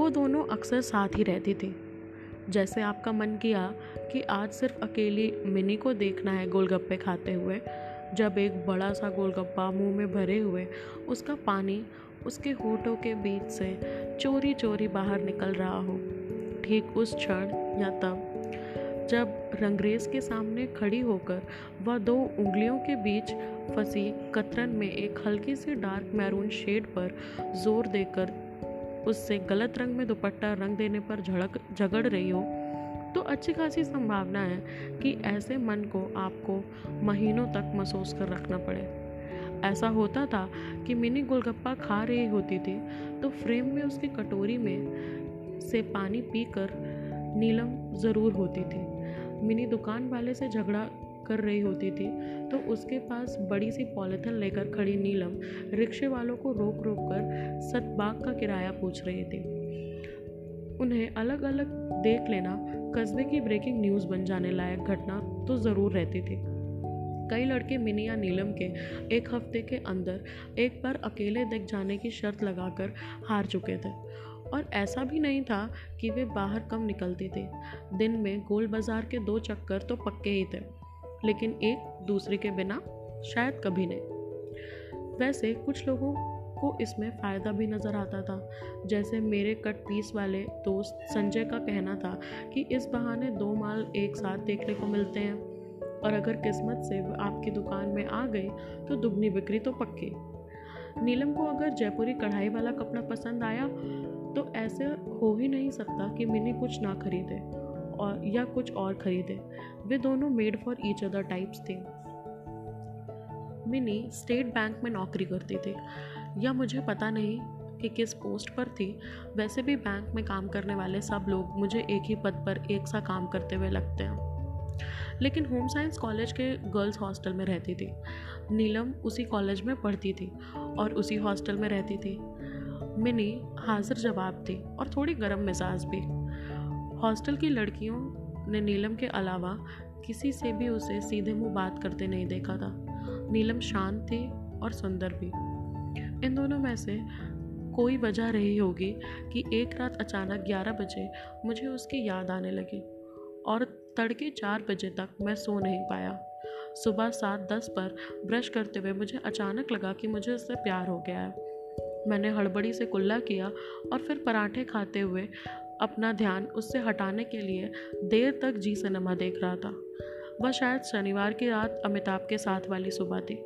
वो दोनों अक्सर साथ ही रहती थी। जैसे आपका मन किया कि आज सिर्फ़ अकेली मिनी को देखना है गोलगप्पे खाते हुए, जब एक बड़ा सा गोलगप्पा मुँह में भरे हुए, उसका पानी उसके होठों के बीच से चोरी चोरी बाहर निकल रहा हो, ठीक उस क्षण या तब, जब रंगरेज के सामने खड़ी होकर वह दो उंगलियों के बीच फंसी कतरन में एक हल्की सी डार्क मैरून शेड पर ज़ोर देकर उससे गलत रंग में दुपट्टा रंग देने पर झड़क, झगड़ रही हो तो अच्छी खासी संभावना है कि ऐसे मन को आपको महीनों तक महसूस कर रखना पड़े। ऐसा होता था कि मिनी गोलगप्पा खा रही होती थी तो फ्रेम में उसकी कटोरी में से पानी पीकर नीलम ज़रूर होती थी। मिनी दुकान वाले से झगड़ा कर रही होती थी। तो उसके पास बड़ी सी पॉलिथीन लेकर खड़ी नीलम रिक्शे वालों को रोक रोक कर सतबाग का किराया पूछ रही थी। उन्हें अलग अलग देख लेना, कस्बे की ब्रेकिंग न्यूज़ बन जाने लायक घटना तो ज़रूर रहती थी। कई लड़के मिनी या नीलम के एक हफ़्ते के अंदर एक बार अकेले दिख जाने की शर्त लगाकर हार चुके थे। और ऐसा भी नहीं था कि वे बाहर कम निकलती थी। दिन में गोल बाज़ार के दो चक्कर तो पक्के ही थे। लेकिन एक दूसरे के बिना शायद कभी नहीं। वैसे कुछ लोगों को इसमें फ़ायदा भी नज़र आता था। जैसे मेरे कट पीस वाले दोस्त संजय का कहना था कि इस बहाने दो माल एक साथ देखने को मिलते हैं। और अगर किस्मत से आपकी दुकान में आ गई तो दुगनी बिक्री तो पक्की। नीलम को अगर जयपुरी कढ़ाई वाला कपड़ा पसंद आया तो ऐसे हो ही नहीं सकता कि मिनी कुछ ना खरीदे। और, या कुछ और खरीदे। वे दोनों made for each other types थे। मिनी स्टेट बैंक में नौकरी करती थी। या मुझे पता नहीं कि किस पोस्ट पर थी। वैसे भी बैंक में काम करने वाले सब लोग मुझे एक ही पद पर एक सा काम करते हुए लगते हैं। लेकिन होम साइंस कॉलेज के गर्ल्स हॉस्टल में रहती थी। नीलम उसी कॉलेज में पढ़ती थी और उसी हॉस्टल में रहती थी। मिनी हाजिर जवाब थी और थोड़ी गर्म मिजाज भी। हॉस्टल की लड़कियों ने नीलम के अलावा किसी से भी उसे सीधे मुँह बात करते नहीं देखा था। नीलम शांत थी और सुंदर भी। इन दोनों में से कोई वजह रही होगी कि एक रात अचानक 11 बजे मुझे उसकी याद आने लगी और तड़के चार बजे तक मैं सो नहीं पाया। सुबह सात दस पर ब्रश करते हुए मुझे अचानक लगा कि मुझे उससे प्यार हो गया है। मैंने हड़बड़ी से कुल्ला किया और फिर पराठे खाते हुए अपना ध्यान उससे हटाने के लिए देर तक जी सिनेमा देख रहा था। वह शायद शनिवार की रात अमिताभ के साथ वाली सुबह थी।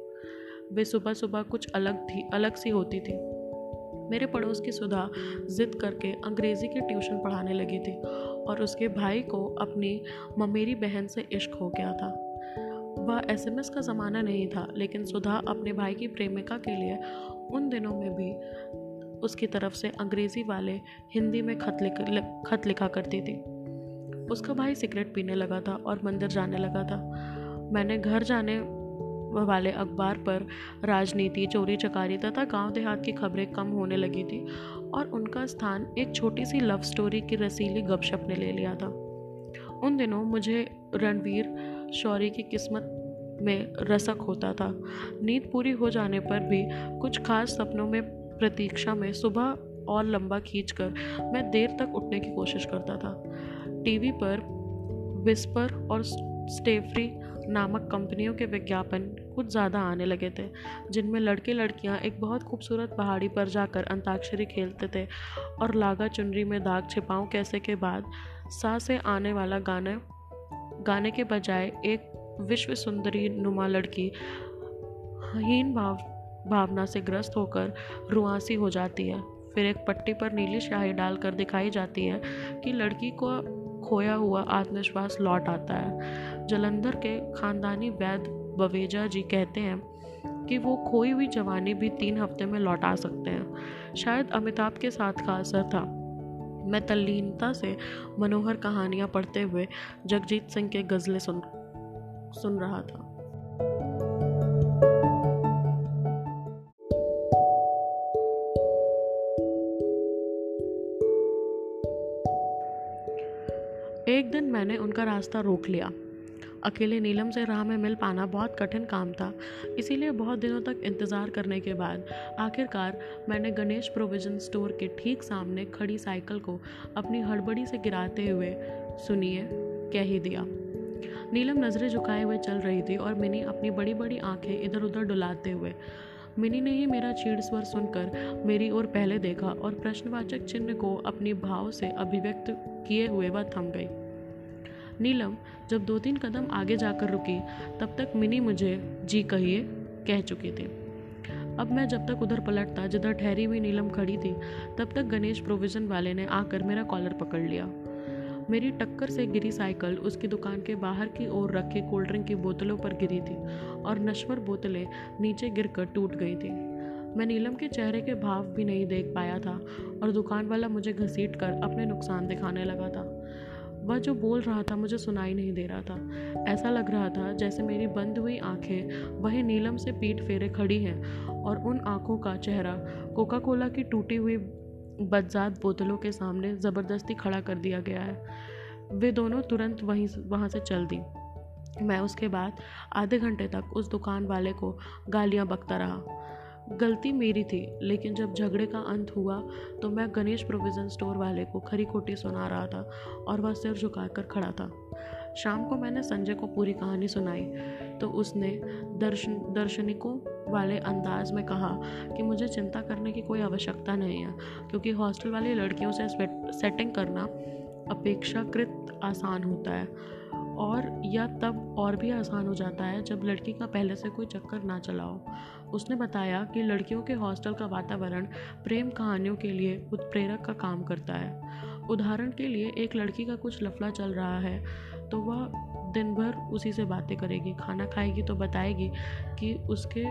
वे सुबह सुबह कुछ अलग थी, अलग सी होती थी। मेरे पड़ोस की सुधा जिद करके अंग्रेज़ी की ट्यूशन पढ़ाने लगी थी और उसके भाई को अपनी ममेरी बहन से इश्क हो गया था। वह एसएमएस का ज़माना नहीं था, लेकिन सुधा अपने भाई की प्रेमिका के लिए उन दिनों में भी उसकी तरफ़ से अंग्रेज़ी वाले हिंदी में खत लिख खत लिखा करती थी। उसका भाई सिगरेट पीने लगा था और मंदिर जाने लगा था। मैंने घर जाने वाले अखबार पर राजनीति, चोरी चकारी तथा गाँव देहात की खबरें कम होने लगी थी और उनका स्थान एक छोटी सी लव स्टोरी की रसीली गपशप ने ले लिया था। उन दिनों मुझे रणवीर शौरी की किस्मत में रसक होता था। नींद पूरी हो जाने पर भी कुछ खास सपनों में प्रतीक्षा में सुबह और लंबा खींचकर मैं देर तक उठने की कोशिश करता था। टीवी पर विस्पर और स्टेफ्री नामक कंपनियों के विज्ञापन कुछ ज़्यादा आने लगे थे, जिनमें लड़के लड़कियाँ एक बहुत खूबसूरत पहाड़ी पर जाकर अंताक्षरी खेलते थे और लागा चुनरी में दाग छिपाऊँ कैसे के बाद सा से आने वाला गाना, गाने के बजाय एक विश्व सुंदरी नुमा लड़की हीन भाव भावना से ग्रस्त होकर रुआसी हो जाती है। फिर एक पट्टी पर नीली शाही डालकर दिखाई जाती है कि लड़की को खोया हुआ आत्मविश्वास लौट आता है। जलंधर के खानदानी वैद बवेजा जी कहते हैं कि वो खोई हुई जवानी भी तीन हफ़्ते में लौटा सकते हैं। शायद अमिताभ के साथ का असर था। मैं तल्लीनता से मनोहर कहानियाँ पढ़ते हुए जगजीत सिंह के गज़लें सुन सुन रहा था। मैंने उनका रास्ता रोक लिया। अकेले नीलम से राह में मिल पाना बहुत कठिन काम था, इसीलिए बहुत दिनों तक इंतज़ार करने के बाद आखिरकार मैंने गणेश प्रोविज़न स्टोर के ठीक सामने खड़ी साइकिल को अपनी हड़बड़ी से गिराते हुए, सुनिए, कह ही दिया। नीलम नज़रें झुकाए हुए चल रही थी और मिनी अपनी बड़ी बड़ी आँखें इधर उधर डुलाते हुए। मिनी ने ही मेरा चीड़ स्वर सुनकर मेरी ओर पहले देखा और प्रश्नवाचक चिन्ह को अपनी भाव से अभिव्यक्त किए हुए वह थम गई। नीलम, जब दो तीन कदम आगे जाकर रुकी, तब तक मिनी मुझे, जी कहिए, कह चुकी थी। अब मैं जब तक उधर पलटता, जिधर ठहरी हुई नीलम खड़ी थी, तब तक गणेश प्रोविज़न वाले ने आकर मेरा कॉलर पकड़ लिया। मेरी टक्कर से गिरी साइकिल, उसकी दुकान के बाहर की ओर रखे कोल्ड ड्रिंक की बोतलों पर गिरी थी और नश्वर बोतलें नीचे गिरकर टूट गई थी। मैं नीलम के चेहरे के भाव भी नहीं देख पाया था और दुकान वाला मुझे घसीट कर अपने नुकसान दिखाने लगा था। वह जो बोल रहा था मुझे सुनाई नहीं दे रहा था। ऐसा लग रहा था जैसे मेरी बंद हुई आँखें वही नीलम से पीठ फेरे खड़ी हैं और उन आँखों का चेहरा कोका कोला की टूटी हुई बदजात बोतलों के सामने ज़बरदस्ती खड़ा कर दिया गया है। वे दोनों तुरंत वहीं वहाँ से चल दी। मैं उसके बाद आधे घंटे तक उस दुकान वाले को गालियाँ बकता रहा। गलती मेरी थी, लेकिन जब झगड़े का अंत हुआ तो मैं गणेश प्रोविज़न स्टोर वाले को खरी खोटी सुना रहा था और वह सिर झुका कर खड़ा था। शाम को मैंने संजय को पूरी कहानी सुनाई तो उसने दर्शन, दर्शनिकों वाले अंदाज में कहा कि मुझे चिंता करने की कोई आवश्यकता नहीं है, क्योंकि हॉस्टल वाली लड़कियों से सेटिंग करना अपेक्षाकृत आसान होता है। और या तब और भी आसान हो जाता है जब लड़की का पहले से कोई चक्कर ना चलाओ उसने बताया कि लड़कियों के हॉस्टल का वातावरण प्रेम कहानियों के लिए उत्प्रेरक का काम करता है। उदाहरण के लिए एक लड़की का कुछ लफड़ा चल रहा है तो वह दिन भर उसी से बातें करेगी, खाना खाएगी तो बताएगी कि उसके,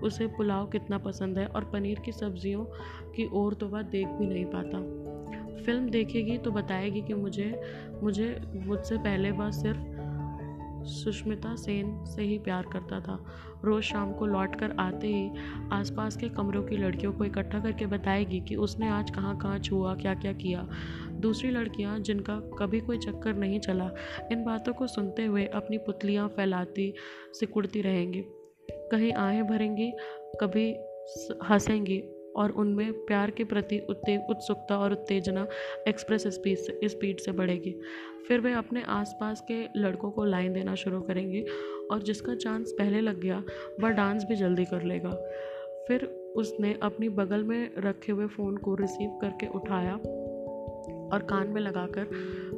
उसे पुलाव कितना पसंद है और पनीर की सब्जियों की ओर तो वह देख भी नहीं पाता। फ़िल्म देखेगी तो बताएगी कि मुझे मुझे मुझसे पहले वह सिर्फ़ सुष्मिता सेन से ही प्यार करता था। रोज़ शाम को लौट कर आते ही आसपास के कमरों की लड़कियों को इकट्ठा करके बताएगी कि उसने आज कहाँ कहाँ छुआ क्या क्या। किया दूसरी लड़कियाँ, जिनका कभी कोई चक्कर नहीं चला, इन बातों को सुनते हुए अपनी पुतलियाँ फैलाती, सिकुड़ती रहेंगी। कहीं आहें भरेंगी, कभी हंसेंगी। और उनमें प्यार के प्रति उत्सुकता और उत्तेजना एक्सप्रेस स्पीड से स्पीड से बढ़ेगी। फिर वे अपने आसपास के लड़कों को लाइन देना शुरू करेंगी और जिसका चांस पहले लग गया, वह डांस भी जल्दी कर लेगा। फिर उसने अपनी बगल में रखे हुए फ़ोन को रिसीव करके उठाया और कान में लगाकर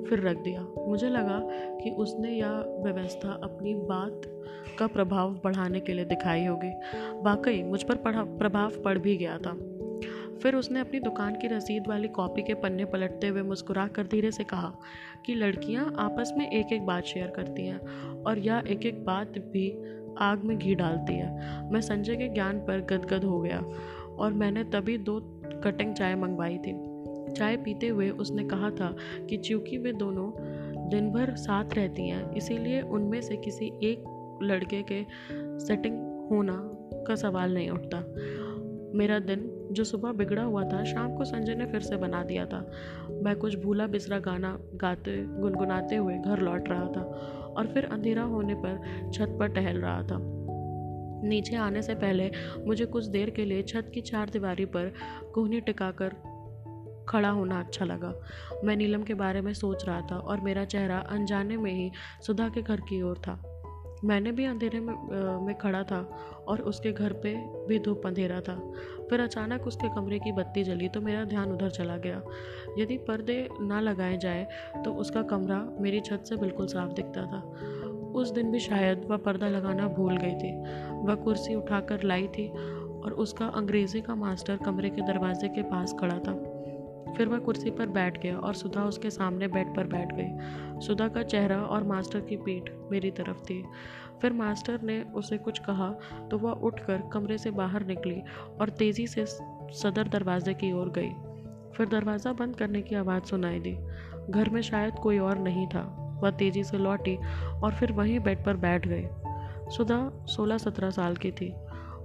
फिर रख दिया। मुझे लगा कि उसने यह व्यवस्था अपनी बात का प्रभाव बढ़ाने के लिए दिखाई होगी। वाकई, मुझ पर प्रभाव पड़ भी गया था। फिर उसने अपनी दुकान की रसीद वाली कॉपी के पन्ने पलटते हुए मुस्कुरा कर धीरे से कहा कि, लड़कियाँ आपस में एक एक बात शेयर करती हैं और यह एक एक बात भी आग में घी डालती है। मैं संजय के ज्ञान पर गदगद हो गया और मैंने तभी दो कटिंग चाय मंगवाई थी। चाय पीते हुए उसने कहा था कि, चूँकि वे दोनों दिन भर साथ रहती हैं, इसीलिए उनमें से किसी एक लड़के के सेटिंग होना का सवाल नहीं उठता। मेरा दिन जो सुबह बिगड़ा हुआ था, शाम को संजय ने फिर से बना दिया था। मैं कुछ भूला बिसरा गाना गाते, गुनगुनाते हुए घर लौट रहा था और फिर अंधेरा होने पर छत पर टहल रहा था। नीचे आने से पहले मुझे कुछ देर के लिए छत की चार दीवारी पर कोहनी टिकाकर खड़ा होना अच्छा लगा। मैं नीलम के बारे में सोच रहा था और मेरा चेहरा अनजाने में ही सुधा के घर की ओर था। मैंने भी अंधेरे में में खड़ा था और उसके घर पे भी धूप अंधेरा था। फिर अचानक उसके कमरे की बत्ती जली तो मेरा ध्यान उधर चला गया। यदि पर्दे ना लगाए जाए तो उसका कमरा मेरी छत से बिल्कुल साफ़ दिखता था। उस दिन भी शायद वह पर्दा लगाना भूल गई थी। वह कुर्सी उठाकर लाई थी और उसका अंग्रेज़ी का मास्टर कमरे के दरवाजे के पास खड़ा था। फिर वह कुर्सी पर बैठ गया और सुधा उसके सामने बेड पर बैठ गई। सुधा का चेहरा और मास्टर की पीठ मेरी तरफ़ थी। फिर मास्टर ने उसे कुछ कहा तो वह उठकर कमरे से बाहर निकली और तेज़ी से सदर दरवाजे की ओर गई। फिर दरवाज़ा बंद करने की आवाज़ सुनाई दी। घर में शायद कोई और नहीं था। वह तेज़ी से लौटी और फिर वहीं बेड पर बैठ गई। सुधा सोलह सत्रह साल की थी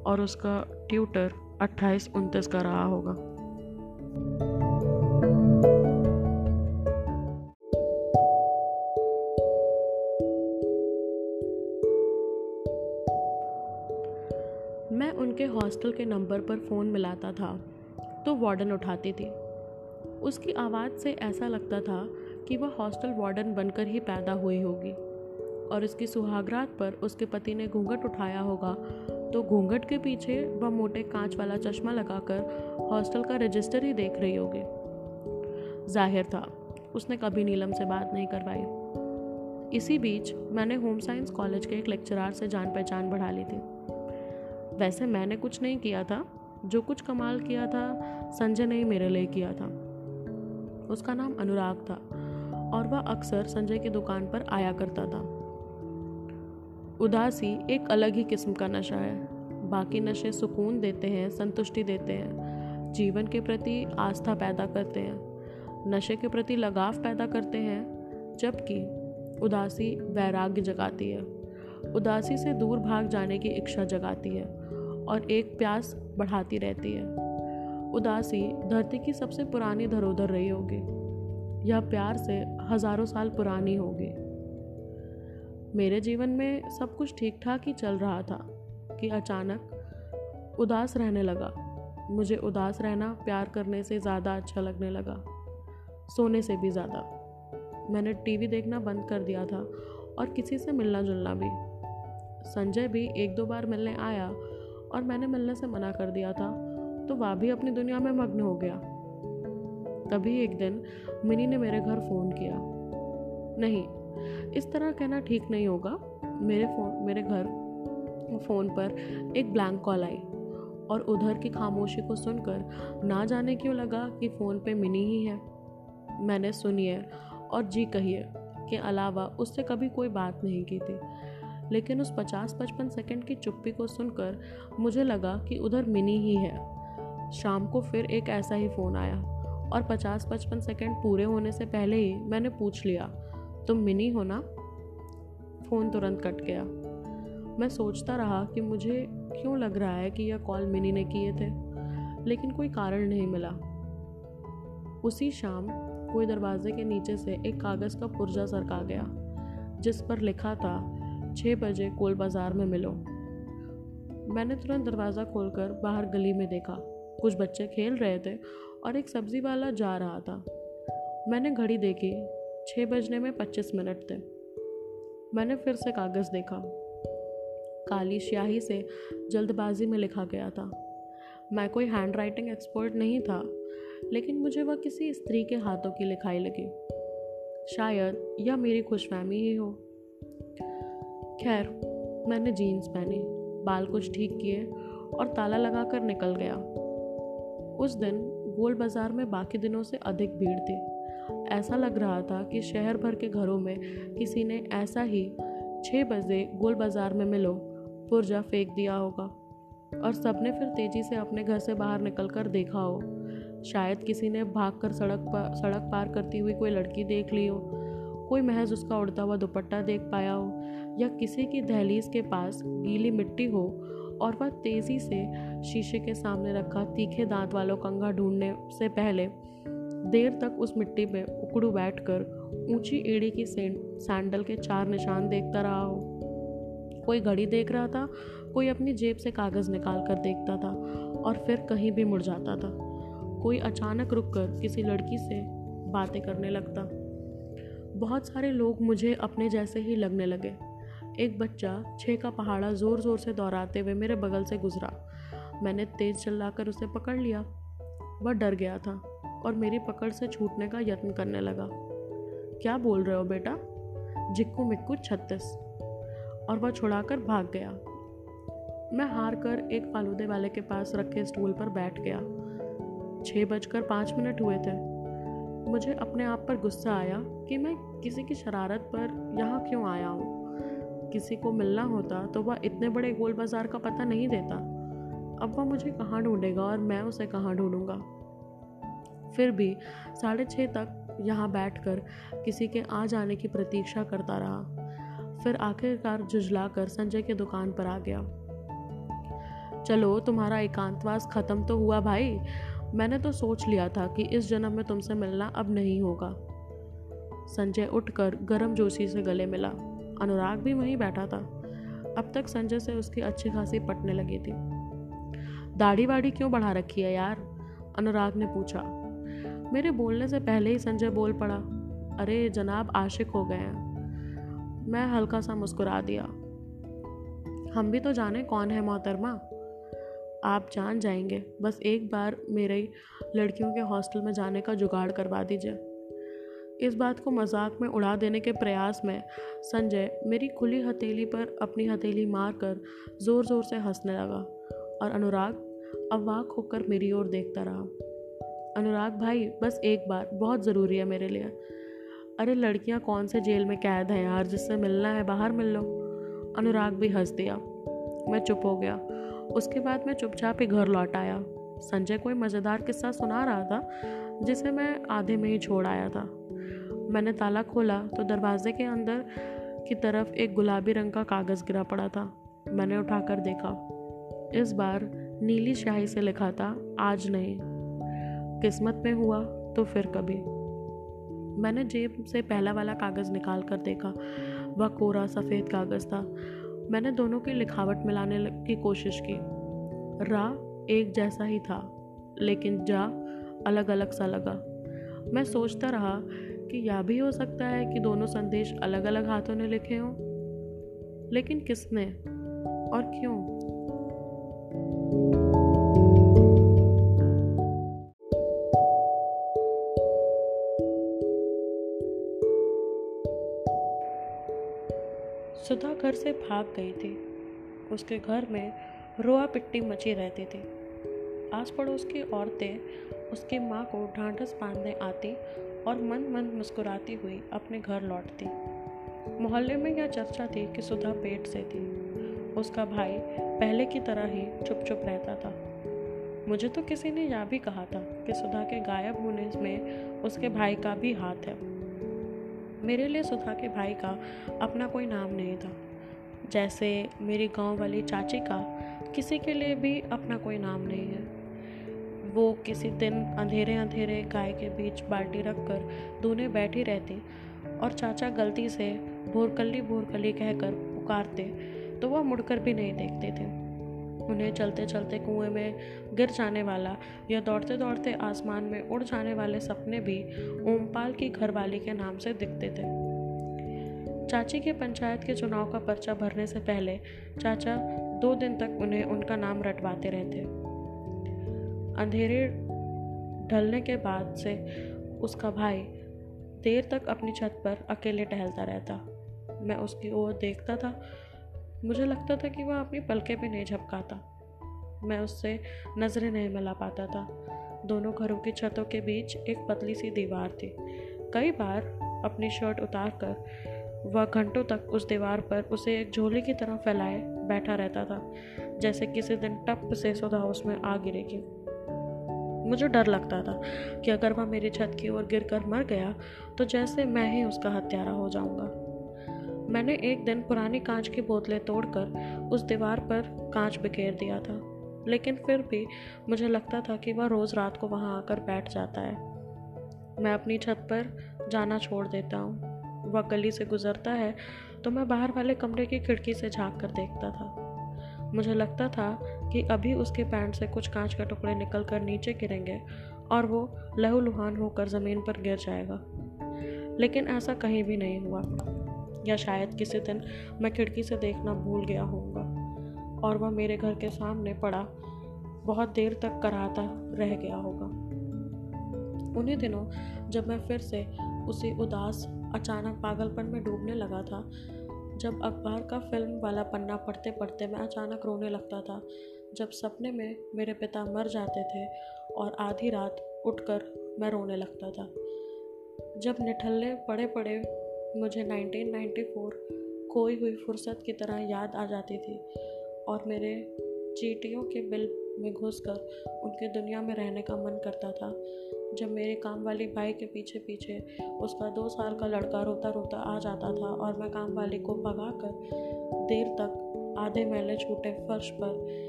और उसका ट्यूटर अट्ठाईस उनतीस का रहा होगा। हॉस्टल के नंबर पर फ़ोन मिलाता था तो वार्डन उठाती थी। उसकी आवाज़ से ऐसा लगता था कि वह हॉस्टल वार्डन बनकर ही पैदा हुई होगी, और इसकी सुहागरात पर उसके पति ने घूंघट उठाया होगा तो घूंघट के पीछे वह मोटे कांच वाला चश्मा लगाकर हॉस्टल का रजिस्टर ही देख रही होगी। ज़ाहिर था, उसने कभी नीलम से बात नहीं करवाई। इसी बीच मैंने होम साइंस कॉलेज के एक लेक्चरार से जान पहचान बढ़ा ली थी। वैसे मैंने कुछ नहीं किया था। जो कुछ कमाल किया था, संजय ने ही मेरे लिए किया था। उसका नाम अनुराग था और वह अक्सर संजय की दुकान पर आया करता था। उदासी एक अलग ही किस्म का नशा है। बाकी नशे सुकून देते हैं, संतुष्टि देते हैं, जीवन के प्रति आस्था पैदा करते हैं, नशे के प्रति लगाव पैदा करते हैं, जबकि उदासी वैराग्य जगाती है। उदासी से दूर भाग जाने की इच्छा जगाती है और एक प्यास बढ़ाती रहती है। उदासी धरती की सबसे पुरानी धरोधर रही होगी। यह प्यार से हज़ारों साल पुरानी होगी। मेरे जीवन में सब कुछ ठीक ठाक ही चल रहा था कि अचानक उदास रहने लगा। मुझे उदास रहना, प्यार करने से ज़्यादा अच्छा लगने लगा। सोने से भी ज़्यादा। मैंने टीवी देखना बंद कर दिया था और किसी से मिलना जुलना भी। संजय भी एक दो बार मिलने आया और मैंने मिलने से मना कर दिया था तो वह भी अपनी दुनिया में मग्न हो गया। तभी एक दिन मिनी ने मेरे घर फ़ोन किया। नहीं, इस तरह कहना ठीक नहीं होगा। मेरे फ़ोन, मेरे घर फ़ोन पर एक ब्लैंक कॉल आई और उधर की खामोशी को सुनकर ना जाने क्यों लगा कि फ़ोन पे मिनी ही है। मैंने सुनिए और जी कहिए के अलावा उससे कभी कोई बात नहीं की थी। लेकिन उस पचास पचपन सेकंड की चुप्पी को सुनकर मुझे लगा कि उधर मिनी ही है। शाम को फिर एक ऐसा ही फ़ोन आया और पचास पचपन सेकंड पूरे होने से पहले ही मैंने पूछ लिया, तुम मिनी हो ना? फ़ोन तुरंत कट गया। मैं सोचता रहा कि मुझे क्यों लग रहा है कि यह कॉल मिनी ने किए थे, लेकिन कोई कारण नहीं मिला। उसी शाम कोई दरवाजे के नीचे से एक कागज़ का पुर्जा सरका गया, जिस पर लिखा था छः बजे कोल बाज़ार में मिलो। मैंने तुरंत दरवाज़ा खोलकर बाहर गली में देखा। कुछ बच्चे खेल रहे थे और एक सब्ज़ी वाला जा रहा था। मैंने घड़ी देखी। छः बजने में पच्चीस मिनट थे। मैंने फिर से कागज़ देखा। काली स्याही से जल्दबाजी में लिखा गया था। मैं कोई हैंड राइटिंग एक्सपर्ट नहीं था, लेकिन मुझे वह किसी स्त्री के हाथों की लिखाई लगी। शायद यह मेरी खुशफहमी ही हो। खैर, मैंने जीन्स पहनी, बाल कुछ ठीक किए और ताला लगाकर निकल गया। उस दिन गोल बाज़ार में बाकी दिनों से अधिक भीड़ थी। ऐसा लग रहा था कि शहर भर के घरों में किसी ने ऐसा ही छः बजे गोल बाज़ार में मिलो, पुर्जा फेंक दिया होगा और सबने फिर तेज़ी से अपने घर से बाहर निकल कर देखा हो। शायद किसी ने भाग कर सड़क पर सड़क पार करती हुई कोई लड़की देख ली हो, कोई महज उसका उड़ता हुआ दुपट्टा देख पाया हो या किसी की दहलीज के पास गीली मिट्टी हो और वह तेज़ी से शीशे के सामने रखा तीखे दांत वालों कंघा ढूँढने से पहले देर तक उस मिट्टी में उकड़ू बैठकर ऊँची एड़ी की सैंडल के चार निशान देखता रहा हो। कोई घड़ी देख रहा था, कोई अपनी जेब से कागज़ निकाल कर देखता था और फिर कहीं भी मुड़ जाता था। कोई अचानक रुककर किसी लड़की से बातें करने लगता। बहुत सारे लोग मुझे अपने जैसे ही लगने लगे। एक बच्चा छः का पहाड़ा ज़ोर ज़ोर से दोहराते हुए मेरे बगल से गुजरा। मैंने तेज़ चिल्लाकर उसे पकड़ लिया। वह डर गया था और मेरी पकड़ से छूटने का यत्न करने लगा। क्या बोल रहे हो बेटा? जिक्कू मिक्कू छत्तीस। और वह छुड़ाकर भाग गया। मैं हार कर एक फालूदे वाले के पास रखे स्टूल पर बैठ गया। छः बजकर पाँच मिनट हुए थे। मुझे अपने आप पर गुस्सा आया कि मैं किसी की शरारत पर यहाँ क्यों आया हूँ? किसी को मिलना होता तो वह इतने बड़े गोल बाज़ार का पता नहीं देता। अब वह मुझे कहाँ ढूंढेगा और मैं उसे कहाँ ढूंढूँगा? फिर भी साढ़े छः तक यहाँ बैठकर किसी के आ जाने की प्रतीक्षा करता रहा। फिर आखिरकार जुझला कर संजय के दुकान पर आ गया। चलो, तुम्हारा एकांतवास ख़त्म तो हुआ भाई। मैंने तो सोच लिया था कि इस जन्म में तुमसे मिलना अब नहीं होगा। संजय उठकर गर्म जोशी से गले मिला। अनुराग भी वहीं बैठा था। अब तक संजय से उसकी अच्छी खासी पटने लगी थी। दाढ़ी वाड़ी क्यों बढ़ा रखी है यार? अनुराग ने पूछा। मेरे बोलने से पहले ही संजय बोल पड़ा, अरे, जनाब आशिक हो गए हैं। मैं हल्का सा मुस्कुरा दिया। हम भी तो जाने कौन है मोहतरमा। आप जान जाएँगे। बस एक बार मेरे लड़कियों के हॉस्टल में जाने का जुगाड़ करवा दीजिए। इस बात को मज़ाक में उड़ा देने के प्रयास में, संजय मेरी खुली हथेली पर अपनी हथेली मारकर ज़ोर ज़ोर से हंसने लगा और अनुराग अवाक होकर मेरी ओर देखता रहा। अनुराग भाई, बस एक बार बहुत ज़रूरी है मेरे लिए। अरे, लड़कियाँ कौन से जेल में कैद हैं यार, जिससे मिलना है, बाहर मिल लो। अनुराग भी हंस दिया। मैं चुप हो गया। उसके बाद मैं चुपचाप ही घर लौट आया। संजय कोई मज़ेदार किस्सा सुना रहा था, जिसे मैं आधे में ही छोड़ आया था। मैंने ताला खोला तो दरवाजे के अंदर की तरफ़ एक गुलाबी रंग का कागज़ गिरा पड़ा था। मैंने उठाकर देखा। इस बार नीली स्याही से लिखा था, आज नहीं। किस्मत में हुआ तो फिर कभी। मैंने जेब से पहला वाला कागज़ निकाल कर देखा। वह कोरा सफ़ेद कागज़ था। मैंने दोनों की लिखावट मिलाने की कोशिश की। रा एक जैसा ही था, लेकिन जा अलग अलग सा लगा। मैं सोचता रहा कि यह भी हो सकता है कि दोनों संदेश अलग अलग हाथों ने लिखे हों। लेकिन किसने और क्यों? सुधा घर से भाग गई थी। उसके घर में रोआ पिट्टी मची रहती थी। आस पड़ोस की औरतें उसकी माँ को ढांढस बांधने आती और मन मन मुस्कुराती हुई अपने घर लौटती। मोहल्ले में यह चर्चा थी कि सुधा पेट से थी। उसका भाई पहले की तरह ही चुप चुप रहता था। मुझे तो किसी ने यह भी कहा था कि सुधा के गायब होने में उसके भाई का भी हाथ है। मेरे लिए सुधा के भाई का अपना कोई नाम नहीं था। जैसे मेरी गाँव वाली चाची का, किसी के लिए भी अपना कोई नाम नहीं है। वो किसी दिन अंधेरे अंधेरे गाय के बीच बाल्टी रख कर दूने बैठी रहती और चाचा गलती से भोरकली भोरकली कहकर पुकारते तो वह मुड़कर भी नहीं देखते थे। उन्हें चलते चलते कुएँ में गिर जाने वाला या दौड़ते दौड़ते आसमान में उड़ जाने वाले सपने भी ओमपाल की घरवाली के नाम से दिखते थे। चाची के पंचायत के चुनाव का पर्चा भरने से पहले चाचा दो दिन तक उन्हें उनका नाम रटवाते रहते। अंधेरे ढलने के बाद से उसका भाई देर तक अपनी छत पर अकेले टहलता रहता। मैं उसकी ओर देखता था। मुझे लगता था कि वह अपनी पलकें भी नहीं झपकाता। मैं उससे नज़रें नहीं मिला पाता था। दोनों घरों की छतों के बीच एक पतली सी दीवार थी। कई बार अपनी शर्ट उतार कर वह घंटों तक उस दीवार पर उसे एक झोली की तरह फैलाए बैठा रहता था, जैसे किसी दिन टप से सुधा उसमें आ गिरेगी। मुझे डर लगता था कि अगर वह मेरी छत की ओर गिर कर मर गया तो जैसे मैं ही उसका हत्यारा हो जाऊँगा। मैंने एक दिन पुरानी कांच की बोतलें तोड़कर उस दीवार पर कांच बिखेर दिया था, लेकिन फिर भी मुझे लगता था कि वह रोज़ रात को वहाँ आकर बैठ जाता है। मैं अपनी छत पर जाना छोड़ देता हूँ। वह गली से गुजरता है तो मैं बाहर वाले कमरे की खिड़की से झाँक कर देखता था। मुझे लगता था कि अभी उसके पैंट से कुछ कांच के टुकड़े निकल कर नीचे गिरेंगे और वो लहूलुहान होकर ज़मीन पर गिर जाएगा। लेकिन ऐसा कहीं भी नहीं हुआ। या शायद किसी दिन मैं खिड़की से देखना भूल गया होऊँगा। और वह मेरे घर के सामने पड़ा, बहुत देर तक कराता रह गया होगा। उन्हीं दिनों जब मैं फिर से उसी उदास, अचानक पागलपन में डूबने लगा था, जब अखबार का फ़िल्म वाला पन्ना पढ़ते पढ़ते मैं अचानक रोने लगता था जब सपने में मेरे पिता मर जाते थे और आधी रात उठकर मैं रोने लगता था। जब निठल्ले पड़े पड़े मुझे 1994 खोई हुई फुर्सत की तरह याद आ जाती थी और मेरे चीटियों के बिल में घुसकर उनके दुनिया में रहने का मन करता था। जब मेरे काम वाली भाई के पीछे पीछे उसका दो साल का लड़का रोता रोता आ जाता था और मैं काम वाली को भगा कर देर तक आधे मैले छूटे फर्श पर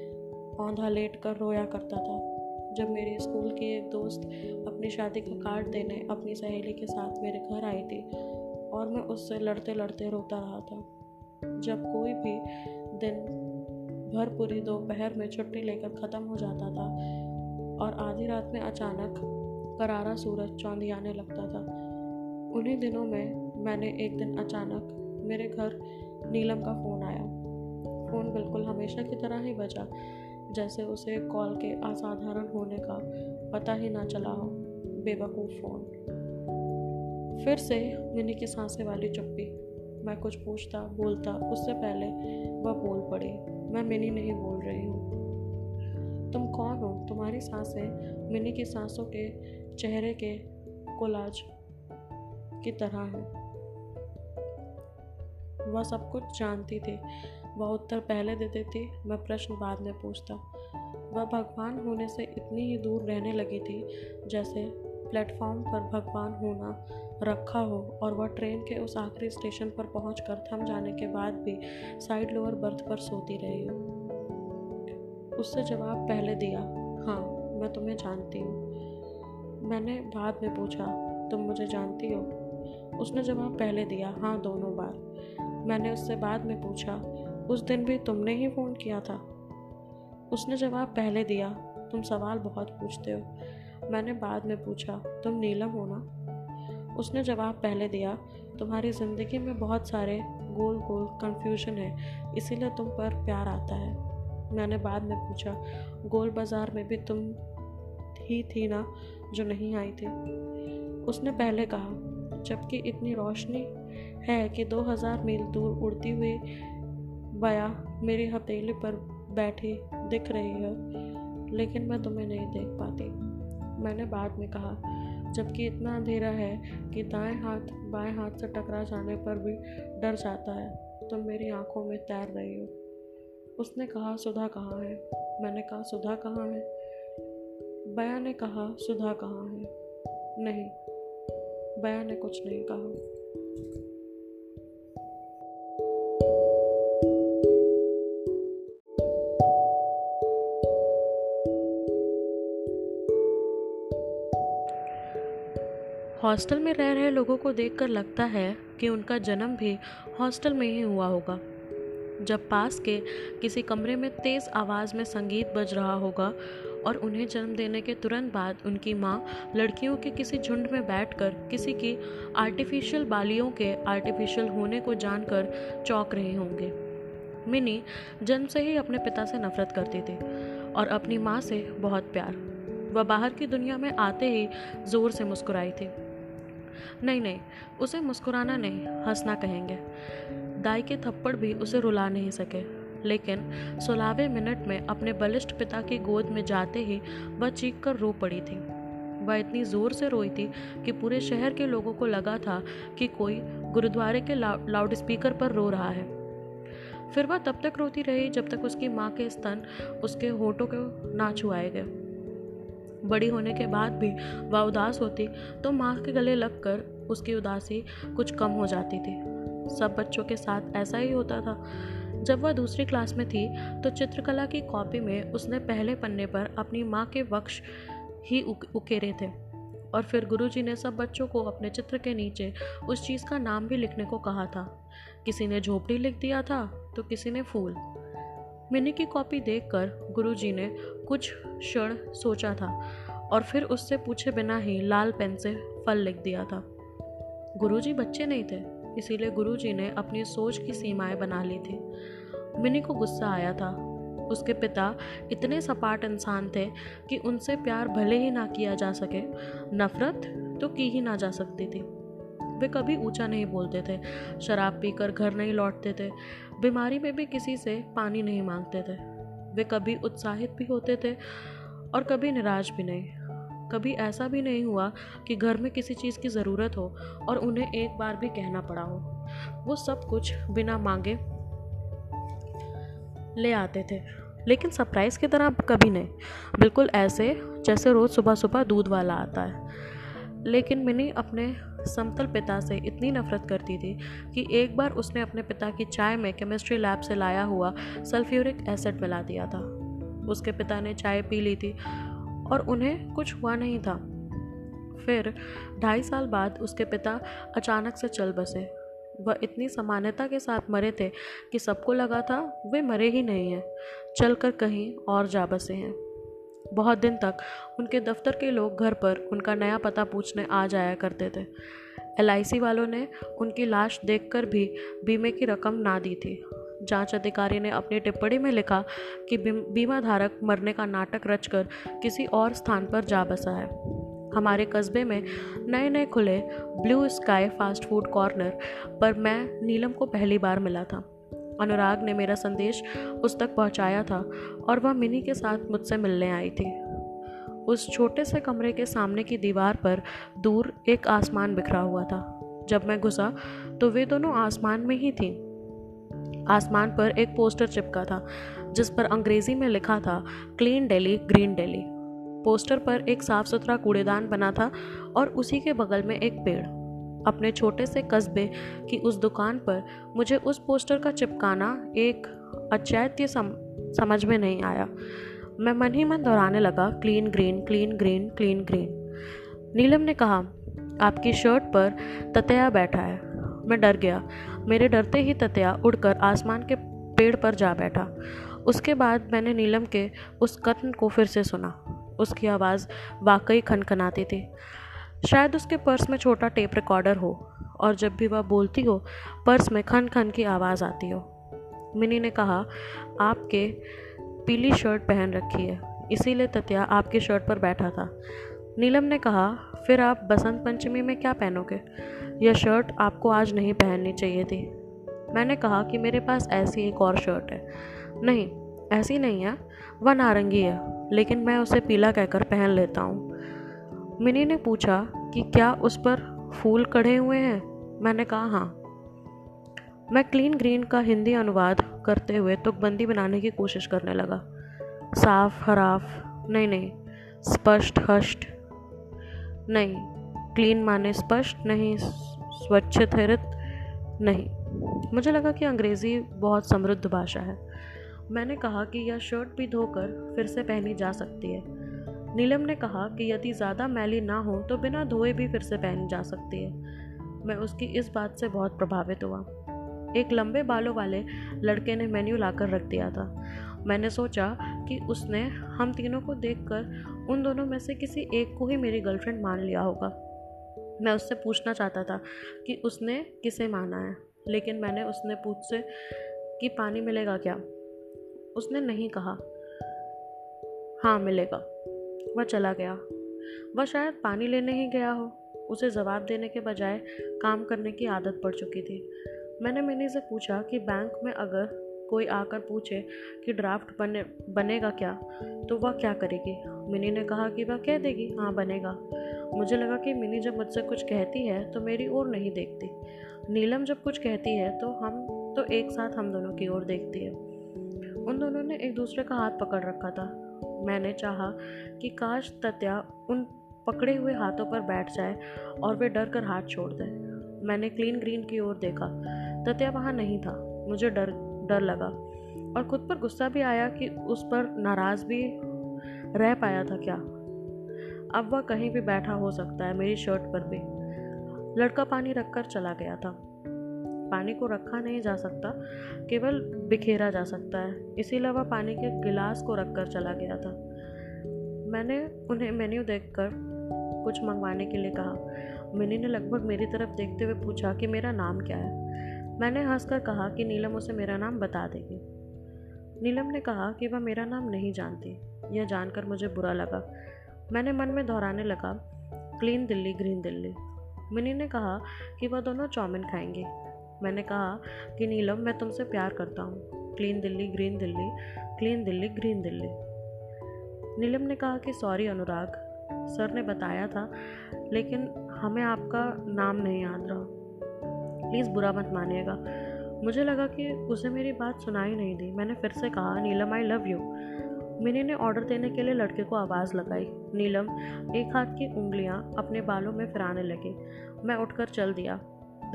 औंधा लेट कर रोया करता था। जब मेरे स्कूल की एक दोस्त अपनी शादी का कार्ड देने अपनी सहेली के साथ मेरे घर आई थी और मैं उससे लड़ते लड़ते रोता रहा था। जब कोई भी दिन भर पूरी दोपहर में छुट्टी लेकर ख़त्म हो जाता था और आधी रात में अचानक करारा सूरज चौंधियाने लगता था, उन्हीं दिनों में मैंने एक दिन अचानक मेरे घर नीलम का फ़ोन आया। फ़ोन बिल्कुल हमेशा की तरह ही बजा। जैसे उसे कॉल के असाधारण होने का पता ही ना चला हो, बेवकूफ़ फ़ोन। फिर से मिनी की साँसें वाली चुप्पी। मैं कुछ पूछता, बोलता, उससे पहले वह बोल पड़ी। मैं मिनी नहीं बोल रही हूँ। तुम कौन हो? तुम्हारी साँसें मिनी की सांसों के चेहरे के कोलाज की तरह हैं। वह सब कुछ जानती थी। वह उत्तर पहले दे देती मैं प्रश्न बाद में पूछता। वह भगवान होने से इतनी ही दूर रहने लगी थी, जैसे प्लेटफॉर्म पर भगवान होना रखा हो और वह ट्रेन के उस आखिरी स्टेशन पर पहुंचकर थम जाने के बाद भी साइड लोअर बर्थ पर सोती रही हो। उससे जवाब पहले दिया हाँ मैं तुम्हें जानती हूँ। मैंने बाद में पूछा, तुम मुझे जानती हो? उसने जवाब पहले दिया हाँ दोनों बार। मैंने उससे बाद में पूछा उस दिन भी तुमने ही फ़ोन किया था। उसने जवाब पहले दिया, तुम सवाल बहुत पूछते हो। मैंने बाद में पूछा, तुम नीलम हो ना? उसने जवाब पहले दिया, तुम्हारी ज़िंदगी में बहुत सारे गोल गोल कन्फ्यूज़न है, इसीलिए तुम पर प्यार आता है। मैंने बाद में पूछा, गोल बाज़ार में भी तुम ही थी ना, जो नहीं आई थी? उसने पहले कहा, जबकि इतनी रोशनी है कि 2000 मील दूर उड़ती हुई बया मेरी हथेली पर बैठी दिख रही है, लेकिन मैं तुम्हें नहीं देख पाती। मैंने बाद में कहा, जबकि इतना अंधेरा है कि दाएँ हाथ, बाएँ हाथ से टकरा जाने पर भी डर जाता है, तुम तो मेरी आँखों में तैर रही हो। उसने कहा, सुधा कहाँ है? मैंने कहा, सुधा कहाँ है? बया ने कहा, सुधा कहाँ है? नहीं, बया ने कुछ नहीं कहा। हॉस्टल में रह रहे लोगों को देखकर लगता है कि उनका जन्म भी हॉस्टल में ही हुआ होगा। जब पास के किसी कमरे में तेज़ आवाज़ में संगीत बज रहा होगा और उन्हें जन्म देने के तुरंत बाद उनकी माँ लड़कियों के किसी झुंड में बैठकर किसी की आर्टिफिशियल बालियों के आर्टिफिशियल होने को जानकर चौंक रहे होंगे। मिनी जन्म से ही अपने पिता से नफरत करती थी और अपनी माँ से बहुत प्यार। वह बाहर की दुनिया में आते ही ज़ोर से मुस्कुराई थी। नहीं नहीं, उसे मुस्कुराना नहीं, हंसना कहेंगे। दाई के थप्पड़ भी उसे रुला नहीं सके, लेकिन सोलहवें मिनट में अपने बलिष्ठ पिता की गोद में जाते ही वह चीख कर रो पड़ी थी। वह इतनी ज़ोर से रोई थी कि पूरे शहर के लोगों को लगा था कि कोई गुरुद्वारे के लाउड स्पीकर पर रो रहा है। फिर वह तब तक रोती रही जब तक उसकी माँ के स्तन उसके होठों को ना छुआए गए। बड़ी होने के बाद भी वह उदास होती तो माँ के गले लगकर उसकी उदासी कुछ कम हो जाती थी। सब बच्चों के साथ ऐसा ही होता था। जब वह दूसरी क्लास में थी तो चित्रकला की कॉपी में उसने पहले पन्ने पर अपनी माँ के वक्ष ही उकेरे थे। और फिर गुरुजी ने सब बच्चों को अपने चित्र के नीचे उस चीज़ का नाम भी लिखने को कहा था। किसी ने झोपड़ी लिख दिया था तो किसी ने फूल। मिनी की कॉपी देखकर गुरुजी ने कुछ क्षण सोचा था और फिर उससे पूछे बिना ही लाल पेन से फल लिख दिया था। गुरुजी बच्चे नहीं थे, इसीलिए गुरुजी ने अपनी सोच की सीमाएँ बना ली थी। मिनी को गुस्सा आया था। उसके पिता इतने सपाट इंसान थे कि उनसे प्यार भले ही ना किया जा सके, नफरत तो की ही ना जा सकती थी। वे कभी ऊँचा नहीं बोलते थे, शराब पीकर घर नहीं लौटते थे, बीमारी में भी किसी से पानी नहीं मांगते थे। वे कभी उत्साहित भी होते थे और कभी निराश भी नहीं। कभी ऐसा भी नहीं हुआ कि घर में किसी चीज़ की ज़रूरत हो और उन्हें एक बार भी कहना पड़ा हो। वो सब कुछ बिना मांगे ले आते थे, लेकिन सरप्राइज़ की तरह कभी नहीं। बिल्कुल ऐसे जैसे रोज़ सुबह सुबह दूध वाला आता है। लेकिन मिनी अपने समतल पिता से इतनी नफरत करती थी कि एक बार उसने अपने पिता की चाय में केमिस्ट्री लैब से लाया हुआ सल्फ्यूरिक एसिड मिला दिया था। उसके पिता ने चाय पी ली थी और उन्हें कुछ हुआ नहीं था। फिर ढाई साल बाद उसके पिता अचानक से चल बसे। वह इतनी सामान्यता के साथ मरे थे कि सबको लगा था, वे मरे ही नहीं हैं। चलकर कहीं और जा बसे हैं। बहुत दिन तक उनके दफ्तर के लोग घर पर उनका नया पता पूछने आ जाया करते थे। एलआईसी वालों ने उनकी लाश देखकर भी बीमे की रकम ना दी थी। जाँच अधिकारी ने अपनी टिप्पणी में लिखा कि बीमा धारक मरने का नाटक रचकर किसी और स्थान पर जा बसा है। हमारे कस्बे में नए नए खुले blue sky fast food corner पर मैं नीलम को पहली बार मिला था। अनुराग ने मेरा संदेश उस तक पहुँचाया था और वह मिनी के साथ मुझसे मिलने आई थी। उस छोटे से कमरे के सामने की दीवार पर दूर एक आसमान बिखरा हुआ था। जब मैं घुसा तो वे दोनों आसमान में ही थीं। आसमान पर एक पोस्टर चिपका था, जिस पर अंग्रेज़ी में लिखा था, clean Delhi, green Delhi. Poster पर एक साफ़ सुथरा कूड़ेदान बना था और उसी के बगल में एक पेड़। अपने छोटे से कस्बे की उस दुकान पर मुझे उस पोस्टर का चिपकाना एक अचैत्य सम, समझ में नहीं आया। मैं मन ही मन दोहराने लगा clean green clean green clean green. Neelam ने कहा आपकी शर्ट पर ततया बैठा है। मैं डर गया। मेरे डरते ही ततया उड़कर आसमान के पेड़ पर जा बैठा। उसके बाद मैंने नीलम के उस कथन को फिर से सुना। उसकी आवाज़ वाकई खनखनाती थी। शायद उसके पर्स में छोटा टेप रिकॉर्डर हो और जब भी वह बोलती हो, पर्स में खन खन की आवाज़ आती हो। मिनी ने कहा, आपके पीली शर्ट पहन रखी है, इसीलिए तत्या आपकी शर्ट पर बैठा था। नीलम ने कहा, फिर आप बसंत पंचमी में क्या पहनोगे? यह शर्ट आपको आज नहीं पहननी चाहिए थी। मैंने कहा कि मेरे पास ऐसी एक और शर्ट है। नहीं, ऐसी नहीं है, वह नारंगी है, लेकिन मैं उसे पीला कहकर पहन लेता हूँ। मिनी ने पूछा कि क्या उस पर फूल कढ़े हुए हैं? मैंने कहा हाँ। मैं क्लीन ग्रीन का हिंदी अनुवाद करते हुए तुकबंदी बनाने की कोशिश करने लगा। साफ़, हराफ, नहीं नहीं, स्पष्ट, हष्ट, नहीं, क्लीन माने स्पष्ट, नहीं, स्वच्छ हरित नहीं। मुझे लगा कि अंग्रेज़ी बहुत समृद्ध भाषा है। मैंने कहा कि यह शर्ट भी धोकर फिर से पहनी जा सकती है। नीलम ने कहा कि यदि ज़्यादा मैली ना हो तो बिना धोए भी फिर से पहनी जा सकती है। मैं उसकी इस बात से बहुत प्रभावित हुआ। एक लंबे बालों वाले लड़के ने मेन्यू लाकर रख दिया था। मैंने सोचा कि उसने हम तीनों को देखकर उन दोनों में से किसी एक को ही मेरी गर्लफ्रेंड मान लिया होगा। मैं उससे पूछना चाहता था कि उसने किसे माना है, लेकिन मैंने उसने पूछ से कि पानी मिलेगा क्या? उसने नहीं कहा। हाँ मिलेगा। वह चला गया। वह शायद पानी लेने ही गया हो। उसे जवाब देने के बजाय काम करने की आदत पड़ चुकी थी। मैंने मिनी से पूछा कि बैंक में अगर कोई आकर पूछे कि ड्राफ्ट बने, बनेगा क्या तो वह क्या करेगी? मिनी ने कहा कि वह कह देगी हाँ बनेगा। मुझे लगा कि मिनी जब मुझसे कुछ कहती है तो मेरी ओर नहीं देखती। नीलम जब कुछ कहती है तो हम तो एक साथ हम दोनों की ओर देखती है। उन दोनों ने एक दूसरे का हाथ पकड़ रखा था। मैंने चाहा कि काश तत्या उन पकड़े हुए हाथों पर बैठ जाए और वे डर कर हाथ छोड़ दें। मैंने क्लीन ग्रीन की ओर देखा। तत्या वहाँ नहीं था। मुझे डर डर लगा। और खुद पर गुस्सा भी आया कि उस पर नाराज़ भी रह पाया था क्या? अब वह कहीं भी बैठा हो सकता है मेरी शर्ट पर भी। लड़का पानी रखकर चला गया था। पानी को रखा नहीं जा सकता, केवल बिखेरा जा सकता है। इसी अलावा पानी के गिलास को रख कर चला गया था। मैंने उन्हें मेन्यू देखकर कुछ मंगवाने के लिए कहा। मिनी ने लगभग मेरी तरफ़ देखते हुए पूछा कि मेरा नाम क्या है? मैंने हंसकर कहा कि नीलम उसे मेरा नाम बता देगी। नीलम ने कहा कि वह मेरा नाम नहीं जानती। यह जानकर मुझे बुरा लगा। मैंने मन में दोहराने लगा, क्लीन दिल्ली, ग्रीन दिल्ली। मिनी ने कहा कि वह दोनों चाउमिन खाएँगे। मैंने कहा कि नीलम, मैं तुमसे प्यार करता हूँ। Clean Delhi, green Delhi, clean Delhi, green Delhi. Neelam ने कहा कि सॉरी अनुराग, सर ने बताया था, लेकिन हमें आपका नाम नहीं याद रहा। प्लीज़ बुरा मत मानिएगा। मुझे लगा कि उसे मेरी बात सुनाई नहीं दी। मैंने फिर से कहा, Neelam I love you Mini ने ऑर्डर देने के लिए लड़के को आवाज़ लगाई। नीलम एक हाथ की उंगलियाँ अपने बालों में फिराने लगी। मैं उठकर चल दिया।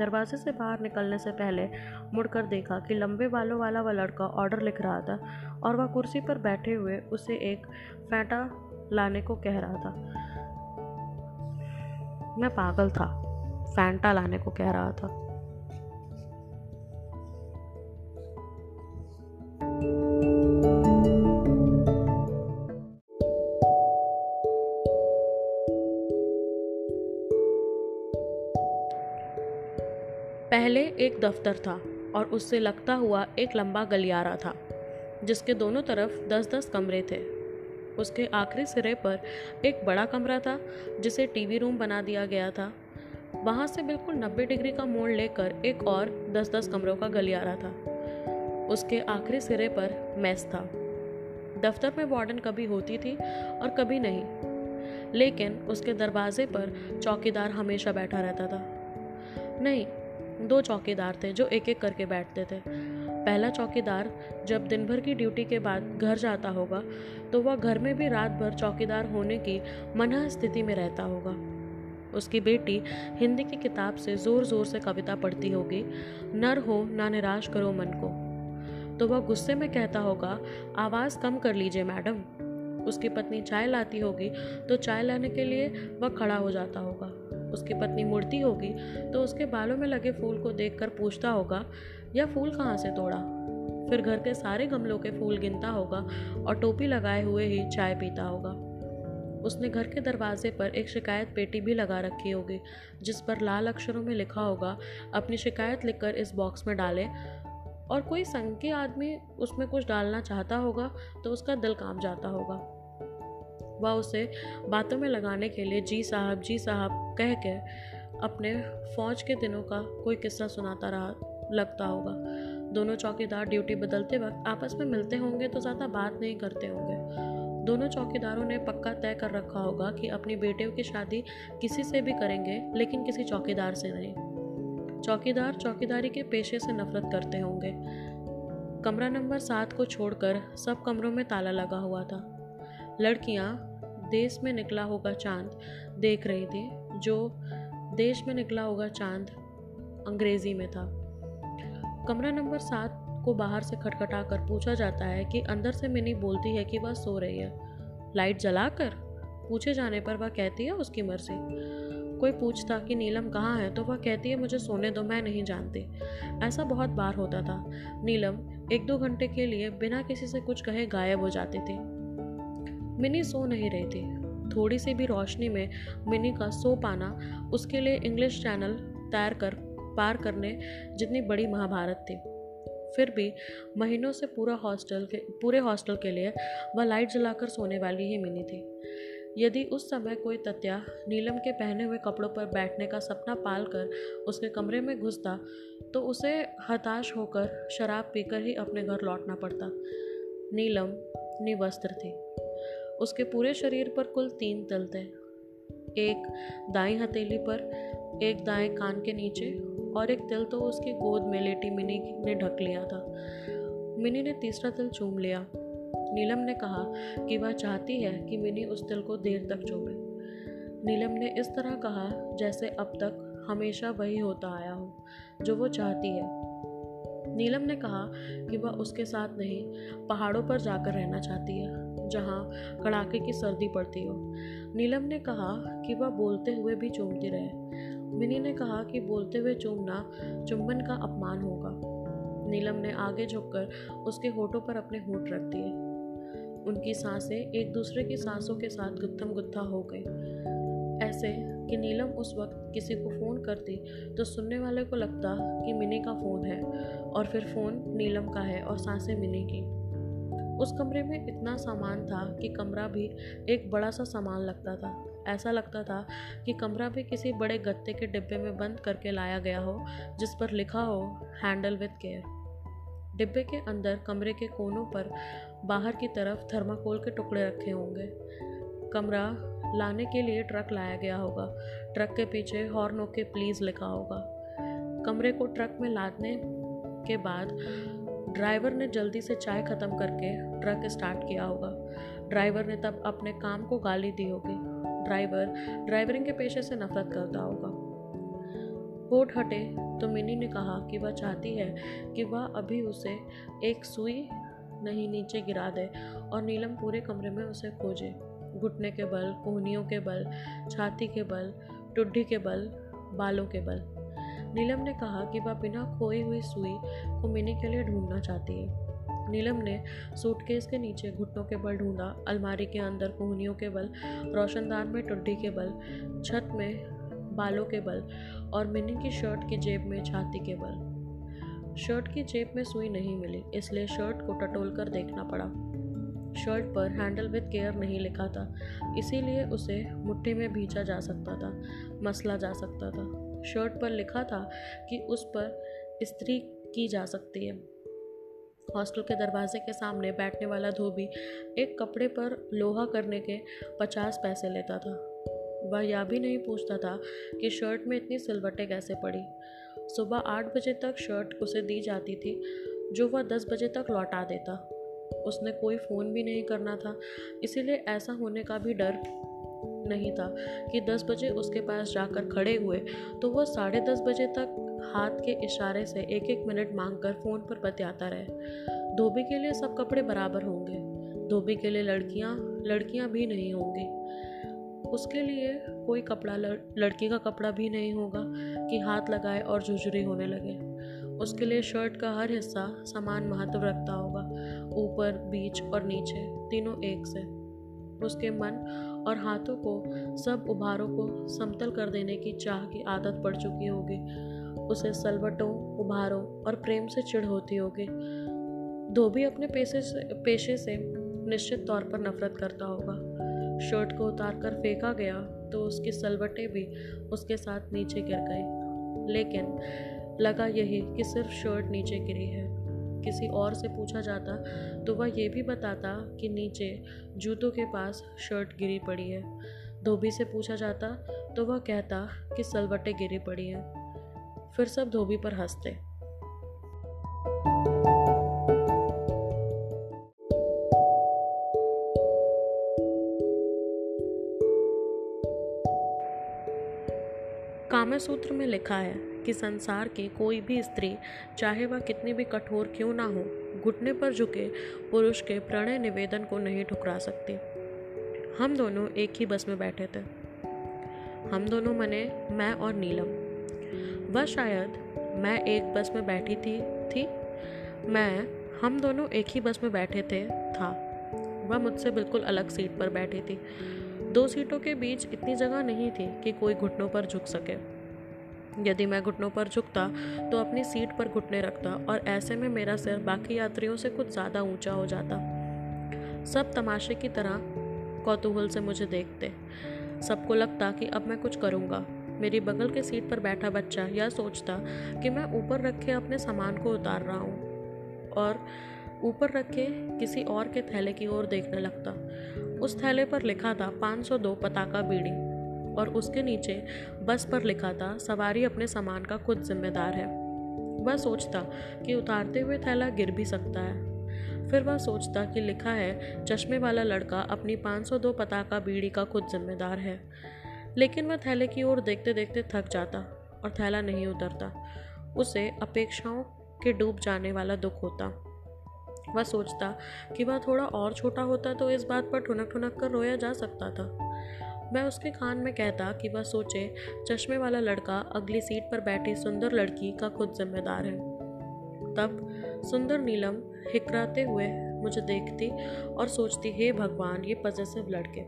दरवाजे से बाहर निकलने से पहले मुड़कर देखा कि लंबे बालों वाला वह लड़का ऑर्डर लिख रहा था और वह कुर्सी पर बैठे हुए उसे एक फेंटा लाने को कह रहा था। मैं पागल था, फैंटा लाने को कह रहा था। thank you पहले एक दफ्तर था और उससे लगता हुआ एक लंबा गलियारा था, जिसके दोनों तरफ़ दस दस कमरे थे। उसके आखिरी सिरे पर एक बड़ा कमरा था, जिसे टीवी रूम बना दिया गया था। वहाँ से बिल्कुल नब्बे डिग्री का मोड़ लेकर एक और दस दस कमरों का गलियारा था। उसके आखिरी सिरे पर मैस था। दफ्तर में वार्डन कभी होती थी और कभी नहीं, लेकिन उसके दरवाजे पर चौकीदार हमेशा बैठा रहता था। नहीं दो चौकीदार थे जो एक एक करके बैठते थे। पहला चौकीदार जब दिन भर की ड्यूटी के बाद घर जाता होगा तो वह घर में भी रात भर चौकीदार होने की मना स्थिति में रहता होगा। उसकी बेटी हिंदी की किताब से ज़ोर ज़ोर से कविता पढ़ती होगी, नर हो ना निराश करो मन को। तो वह गुस्से में कहता होगा, आवाज़ कम कर लीजिए मैडम। उसकी पत्नी चाय लाती होगी तो चाय लाने के लिए वह खड़ा हो जाता होगा। उसकी पत्नी मुड़ती होगी तो उसके बालों में लगे फूल को देखकर पूछता होगा, यह फूल कहाँ से तोड़ा? फिर घर के सारे गमलों के फूल गिनता होगा और टोपी लगाए हुए ही चाय पीता होगा। उसने घर के दरवाजे पर एक शिकायत पेटी भी लगा रखी होगी, जिस पर लाल अक्षरों में लिखा होगा, अपनी शिकायत लिखकर इस बॉक्स में डालें। और कोई संघ के आदमी उसमें कुछ डालना चाहता होगा तो उसका दिल काम जाता होगा। वह उसे बातों में लगाने के लिए जी साहब जी साहब कह के अपने फौज के दिनों का कोई किस्सा सुनाता रहा, लगता होगा। दोनों चौकीदार ड्यूटी बदलते वक्त आपस में मिलते होंगे तो ज़्यादा बात नहीं करते होंगे। दोनों चौकीदारों ने पक्का तय कर रखा होगा कि अपनी बेटियों की शादी किसी से भी करेंगे, लेकिन किसी चौकीदार से नहीं। चौकीदार चौकीदारी के पेशे से नफरत करते होंगे। कमरा नंबर सात को छोड़कर सब कमरों में ताला लगा हुआ था। लड़कियाँ देश में निकला होगा चाँद, देख रही थी, जो देश में निकला होगा चाँद अंग्रेज़ी में था। कमरा नंबर सात को बाहर से खटखटा कर पूछा जाता है कि अंदर से मिनी बोलती है कि वह सो रही है। लाइट जलाकर पूछे जाने पर वह कहती है उसकी मर्ज़ी। कोई पूछता कि नीलम कहाँ है तो वह कहती है मुझे सोने दो, मैं नहीं जानती। ऐसा बहुत बार होता था। नीलम एक दो घंटे के लिए बिना किसी से कुछ कहे गायब हो जाती थी। मिनी सो नहीं रही थी। थोड़ी सी भी रोशनी में मिनी का सो पाना उसके लिए इंग्लिश चैनल तैर कर, पार करने जितनी बड़ी महाभारत थी। फिर भी महीनों से पूरा हॉस्टल के, पूरे हॉस्टल के लिए वह लाइट जलाकर सोने वाली ही मिनी थी। यदि उस समय कोई तत्या नीलम के पहने हुए कपड़ों पर बैठने का सपना पाल कर उसके कमरे में घुसता तो उसे हताश होकर शराब पीकर ही अपने घर लौटना पड़ता। नीलम निवस्त्र थी। उसके पूरे शरीर पर कुल तीन तिल थे एक दाई हथेली पर, एक दाएँ कान के नीचे और एक तिल तो उसकी गोद में लेटी मिनी ने ढक लिया था। मिनी ने तीसरा तिल चूम लिया। नीलम ने कहा कि वह चाहती है कि मिनी उस तिल को देर तक चूमे। नीलम ने इस तरह कहा जैसे अब तक हमेशा वही होता आया हो, जो वो चाहती है। नीलम ने कहा कि वह उसके साथ नहीं, पहाड़ों पर जाकर रहना चाहती है। जहाँ कड़ाके की सर्दी पड़ती हो। नीलम ने कहा कि वह बोलते हुए भी चूमती रहे। मिनी ने कहा कि बोलते हुए चूमना चुंबन का अपमान होगा। नीलम ने आगे झुककर उसके होठों पर अपने होठ रख दिए। उनकी साँसें एक दूसरे की सांसों के साथ गुत्थम गुत्था हो गई। ऐसे कि नीलम उस वक्त किसी को फ़ोन करती तो सुनने वाले को लगता कि मिनी का फ़ोन है और फिर फ़ोन नीलम का है और साँसें मिनी की। उस कमरे में इतना सामान था कि कमरा भी एक बड़ा सा सामान लगता था। ऐसा लगता था कि कमरा भी किसी बड़े गत्ते के डिब्बे में बंद करके लाया गया हो, जिस पर लिखा हो, हैंडल विद केयर. डिब्बे के अंदर कमरे के कोनों पर बाहर की तरफ़ थर्माकोल के टुकड़े रखे होंगे। कमरा लाने के लिए ट्रक लाया गया होगा। ट्रक के पीछे हॉर्न के प्लीज़ लिखा होगा। कमरे को ट्रक में लादने के बाद ड्राइवर ने जल्दी से चाय ख़त्म करके ट्रक स्टार्ट किया होगा। ड्राइवर ने तब अपने काम को गाली दी होगी। ड्राइवर, ड्राइवरिंग के पेशे से नफरत करता होगा। होठ हटे तो मिनी ने कहा कि वह चाहती है कि वह अभी उसे एक सुई नहीं नीचे गिरा दे और नीलम पूरे कमरे में उसे खोजे। घुटने के बल, कोहनियों के बल, छाती के बल, टुड्डी के बल, बालों के बल। नीलम ने कहा कि वह बिना खोई हुई सुई को मिनी के लिए ढूंढना चाहती है। नीलम ने सूटकेस के नीचे घुटनों के बल ढूंढा, अलमारी के अंदर कोहनियों के बल, रोशनदान में टुड्डी के बल, छत में बालों के बल और मिनी की शर्ट की जेब में छाती के बल। शर्ट की जेब में सुई नहीं मिली, इसलिए शर्ट को टटोल कर देखना पड़ा। शर्ट पर हैंडल विद केयर नहीं लिखा था, इसीलिए उसे मुट्ठी में भींचा जा सकता था, मसला जा सकता था। शर्ट पर लिखा था कि उस पर स्त्री की जा सकती है। हॉस्टल के दरवाजे के सामने बैठने वाला धोबी एक कपड़े पर लोहा करने के पचास पैसे लेता था। वह यह भी नहीं पूछता था कि शर्ट में इतनी सिलवटें कैसे पड़ी। सुबह आठ बजे तक शर्ट उसे दी जाती थी, जो वह दस बजे तक लौटा देता। उसने कोई फ़ोन भी नहीं करना था, इसीलिए ऐसा होने का भी डर नहीं था कि दस बजे उसके पास जाकर खड़े हुए। तो वह साढ़े दस बजे तक हाथ के इशारे से एक एक मिनट मांगकर फ़ोन पर बतियाता रहे। धोबी के लिए सब कपड़े बराबर होंगे। धोबी के लिए लड़कियाँ लड़कियाँ भी नहीं होंगी। उसके लिए कोई कपड़ा लड़, लड़की का कपड़ा भी नहीं होगा कि हाथ लगाए और झुझरी होने लगे। उसके लिए शर्ट का हर हिस्सा समान महत्व रखता होगा ऊपर बीच और नीचे तीनों एक से। उसके मन और हाथों को, सब उभारों को समतल कर देने की चाह की आदत पड़ चुकी होगी। उसे सलवटों, उभारों और प्रेम से चिढ़ होती होगी। धोबी अपने पेशे से पेशे से निश्चित तौर पर नफरत करता होगा। शर्ट को उतार कर फेंका गया तो उसकी सलवटें भी उसके साथ नीचे गिर गई। लेकिन लगा यही कि सिर्फ़ शर्ट नीचे गिरी है। किसी और से पूछा जाता तो वह यह भी बताता कि नीचे जूतों के पास शर्ट गिरी पड़ी है। धोबी से पूछा जाता तो वह कहता कि सलवटें गिरी पड़ी हैं। फिर सब धोबी पर हँसते। कामसूत्र में लिखा है कि संसार की कोई भी स्त्री, चाहे वह कितनी भी कठोर क्यों ना हो, घुटने पर झुके पुरुष के प्रणय निवेदन को नहीं ठुकरा सकती। हम दोनों एक ही बस में बैठे थे। हम दोनों मने मैं और नीलम। वह शायद मैं एक बस में बैठी थी थी। मैं, हम दोनों एक ही बस में बैठे थे, था। वह मुझसे बिल्कुल अलग सीट पर बैठी थी। दो सीटों के बीच इतनी जगह नहीं थी कि कोई घुटनों पर झुक सके। यदि मैं घुटनों पर झुकता तो अपनी सीट पर घुटने रखता और ऐसे में मेरा सिर बाकी यात्रियों से कुछ ज़्यादा ऊँचा हो जाता। सब तमाशे की तरह कौतूहल से मुझे देखते। सबको लगता कि अब मैं कुछ करूँगा। मेरी बगल के सीट पर बैठा बच्चा यह सोचता कि मैं ऊपर रखे अपने सामान को उतार रहा हूँ और ऊपर रखे किसी और के थैले की ओर देखने लगता। उस थैले पर लिखा था 502 पताका बीड़ी। और उसके नीचे बस पर लिखा था, सवारी अपने सामान का खुद जिम्मेदार है। वह सोचता कि उतारते हुए थैला गिर भी सकता है। फिर वह सोचता कि लिखा है, चश्मे वाला लड़का अपनी 502 पताका बीड़ी का खुद जिम्मेदार है। लेकिन वह थैले की ओर देखते देखते थक जाता और थैला नहीं उतरता। उसे अपेक्षाओं के डूब जाने वाला दुख होता। वह सोचता कि वह थोड़ा और छोटा होता तो इस बात पर ठुनक ठुनक कर रोया जा सकता था। मैं उसके कान में कहता कि वह सोचे, चश्मे वाला लड़का अगली सीट पर बैठी सुंदर लड़की का खुद जिम्मेदार है। तब सुंदर नीलम हिकराते हुए मुझे देखती और सोचती, हे भगवान, ये पजेसिव लड़के।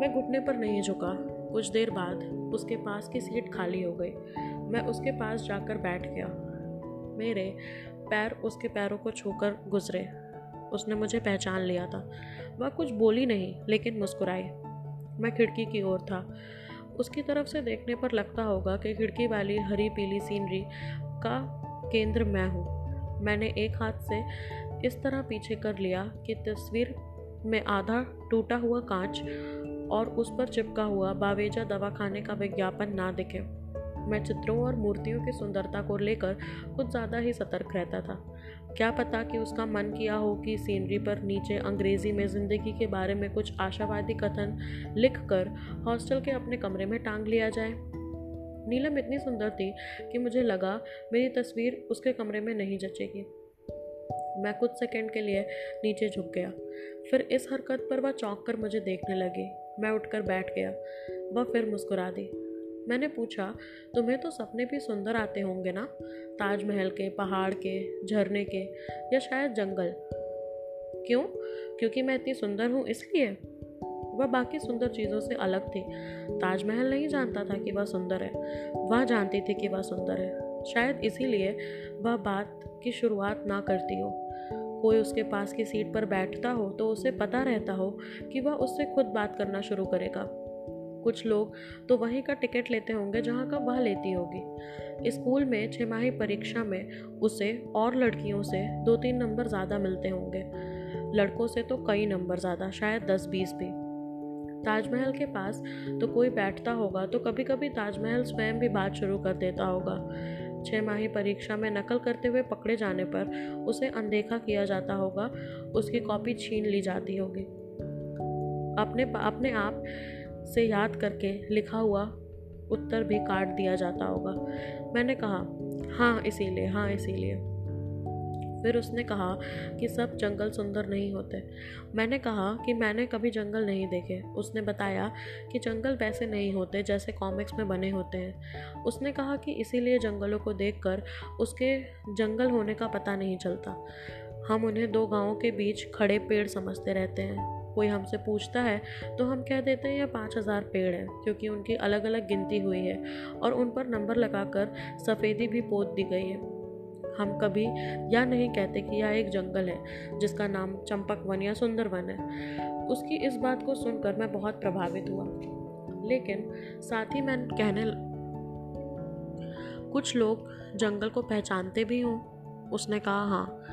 मैं घुटने पर नहीं झुका। कुछ देर बाद उसके पास की सीट खाली हो गई। मैं उसके पास जाकर बैठ गया। मेरे पैर उसके पैरों को छूकर गुजरे। उसने मुझे पहचान लिया था। वह कुछ बोली नहीं, लेकिन मुस्कुराई। मैं खिड़की की ओर था। उसकी तरफ़ से देखने पर लगता होगा कि खिड़की वाली हरी पीली सीनरी का केंद्र मैं हूँ। मैंने एक हाथ से इस तरह पीछे कर लिया कि तस्वीर में आधा टूटा हुआ कांच और उस पर चिपका हुआ बावेजा दवाखाने का विज्ञापन ना दिखे। मैं चित्रों और मूर्तियों की सुंदरता को लेकर कुछ ज़्यादा ही सतर्क रहता था। क्या पता कि उसका मन किया हो कि सीनरी पर नीचे अंग्रेज़ी में ज़िंदगी के बारे में कुछ आशावादी कथन लिख कर हॉस्टल के अपने कमरे में टांग लिया जाए? नीलम इतनी सुंदर थी कि मुझे लगा मेरी तस्वीर उसके कमरे में नहीं जचेगी। मैं कुछ सेकंड के लिए नीचे झुक गया। फिर इस हरकत पर वह चौंक कर मुझे देखने लगी। मैं उठकर बैठ गया। वह फिर मुस्कुरा दी। मैंने पूछा, तुम्हें तो सपने भी सुंदर आते होंगे ना? ताजमहल के, पहाड़ के, झरने के, या शायद जंगल? क्यों? क्योंकि मैं इतनी सुंदर हूँ इसलिए। वह बाकी सुंदर चीज़ों से अलग थी। ताजमहल नहीं जानता था कि वह सुंदर है। वह जानती थी कि वह सुंदर है। शायद इसीलिए वह बात की शुरुआत ना करती हो। कोई उसके पास की सीट पर बैठता हो तो उसे पता रहता हो कि वह उससे खुद बात करना शुरू करेगा। कुछ लोग तो वहीं का टिकट लेते होंगे जहाँ का वह लेती होगी। स्कूल में छमाही परीक्षा में उसे और लड़कियों से दो तीन नंबर ज़्यादा मिलते होंगे। लड़कों से तो कई नंबर ज़्यादा, शायद दस बीस भी। ताजमहल के पास तो कोई बैठता होगा तो कभी कभी ताजमहल स्वयं भी बात शुरू कर देता होगा। छः माही परीक्षा में नकल करते हुए पकड़े जाने पर उसे अनदेखा किया जाता होगा, उसकी कॉपी छीन ली जाती होगी। अपने अपने आप से याद करके लिखा हुआ उत्तर भी काट दिया जाता होगा। मैंने कहा हाँ इसीलिए हाँ इसीलिए। फिर उसने कहा कि सब जंगल सुंदर नहीं होते। मैंने कहा कि मैंने कभी जंगल नहीं देखे। उसने बताया कि जंगल वैसे नहीं होते जैसे कॉमिक्स में बने होते हैं। उसने कहा कि इसीलिए जंगलों को देखकर उसके जंगल होने का पता नहीं चलता। हम उन्हें दो गाँवों के बीच खड़े पेड़ समझते रहते हैं। कोई हमसे पूछता है तो हम कह देते हैं यह पाँच हज़ार पेड़ हैं, क्योंकि उनकी अलग अलग गिनती हुई है और उन पर नंबर लगाकर सफ़ेदी भी पोत दी गई है। हम कभी यह नहीं कहते कि यह एक जंगल है, जिसका नाम चंपक वन या सुंदर वन है। उसकी इस बात को सुनकर मैं बहुत प्रभावित हुआ। लेकिन साथ ही मैं कहने कुछ लोग जंगल को पहचानते भी हों। उसने कहा हाँ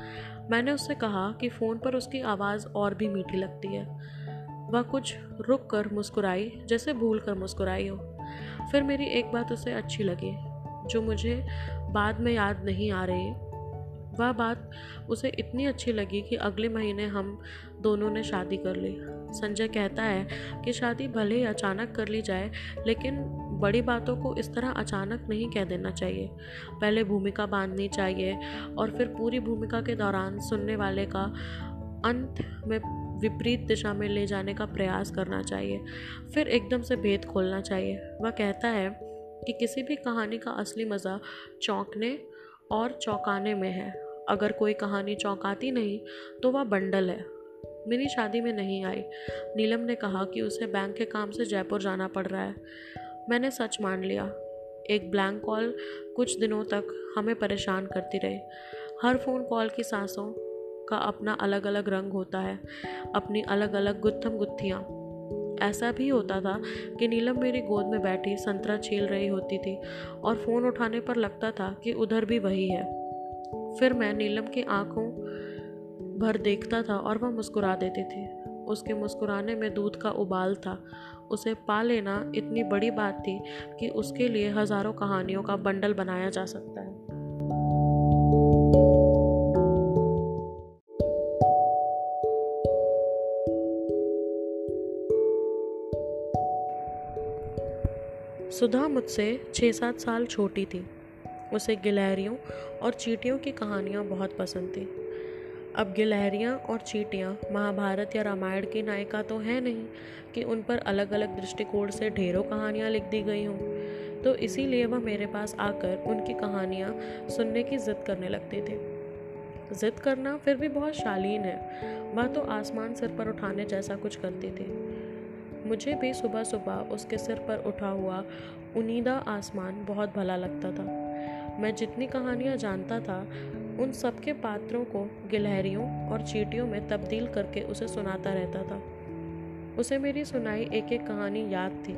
मैंने उससे कहा कि फ़ोन पर उसकी आवाज़ और भी मीठी लगती है। वह कुछ रुक कर मुस्कुराई, जैसे भूल कर मुस्कुराई हो। फिर मेरी एक बात उसे अच्छी लगी, जो मुझे बाद में याद नहीं आ रही। वह बात उसे इतनी अच्छी लगी कि अगले महीने हम दोनों ने शादी कर ली। संजय कहता है कि शादी भले ही अचानक कर ली जाए, लेकिन बड़ी बातों को इस तरह अचानक नहीं कह देना चाहिए। पहले भूमिका बांधनी चाहिए और फिर पूरी भूमिका के दौरान सुनने वाले का अंत में विपरीत दिशा में ले जाने का प्रयास करना चाहिए। फिर एकदम से भेद खोलना चाहिए। वह कहता है कि किसी भी कहानी का असली मज़ा चौंकने और चौंकाने में है। अगर कोई कहानी चौंकाती नहीं तो वह बंडल है। मेरी शादी में नहीं आई। नीलम ने कहा कि उसे बैंक के काम से जयपुर जाना पड़ रहा है। मैंने सच मान लिया। एक ब्लैंक कॉल कुछ दिनों तक हमें परेशान करती रही। हर फ़ोन कॉल की सांसों का अपना अलग अलग रंग होता है, अपनी अलग अलग गुत्थम गुत्थियाँ। ऐसा भी होता था कि नीलम मेरी गोद में बैठी संतरा छील रही होती थी और फ़ोन उठाने पर लगता था कि उधर भी वही है। फिर मैं नीलम की आँखों भर देखता था और वह मुस्कुरा देती थी। उसके मुस्कुराने में दूध का उबाल था। उसे पा लेना इतनी बड़ी बात थी कि उसके लिए हज़ारों कहानियों का बंडल बनाया जा सकता है। सुधा मुझसे छः सात साल छोटी थी। उसे गिलहरियों और चीटियों की कहानियाँ बहुत पसंद थी। अब गिलहरियाँ और चीटियाँ महाभारत या रामायण की नायिका तो है नहीं कि उन पर अलग अलग दृष्टिकोण से ढेरों कहानियाँ लिख दी गई हों। तो इसीलिए वह मेरे पास आकर उनकी कहानियाँ सुनने की ज़िद करने लगती थी। ज़िद करना फिर भी बहुत शालीन है। वह तो आसमान सिर पर उठाने जैसा कुछ करती थी। मुझे भी सुबह सुबह उसके सिर पर उठा हुआ उनीदा आसमान बहुत भला लगता था। मैं जितनी कहानियाँ जानता था, उन सबके पात्रों को गिलहरियों और चीटियों में तब्दील करके उसे सुनाता रहता था। उसे मेरी सुनाई एक एक कहानी याद थी।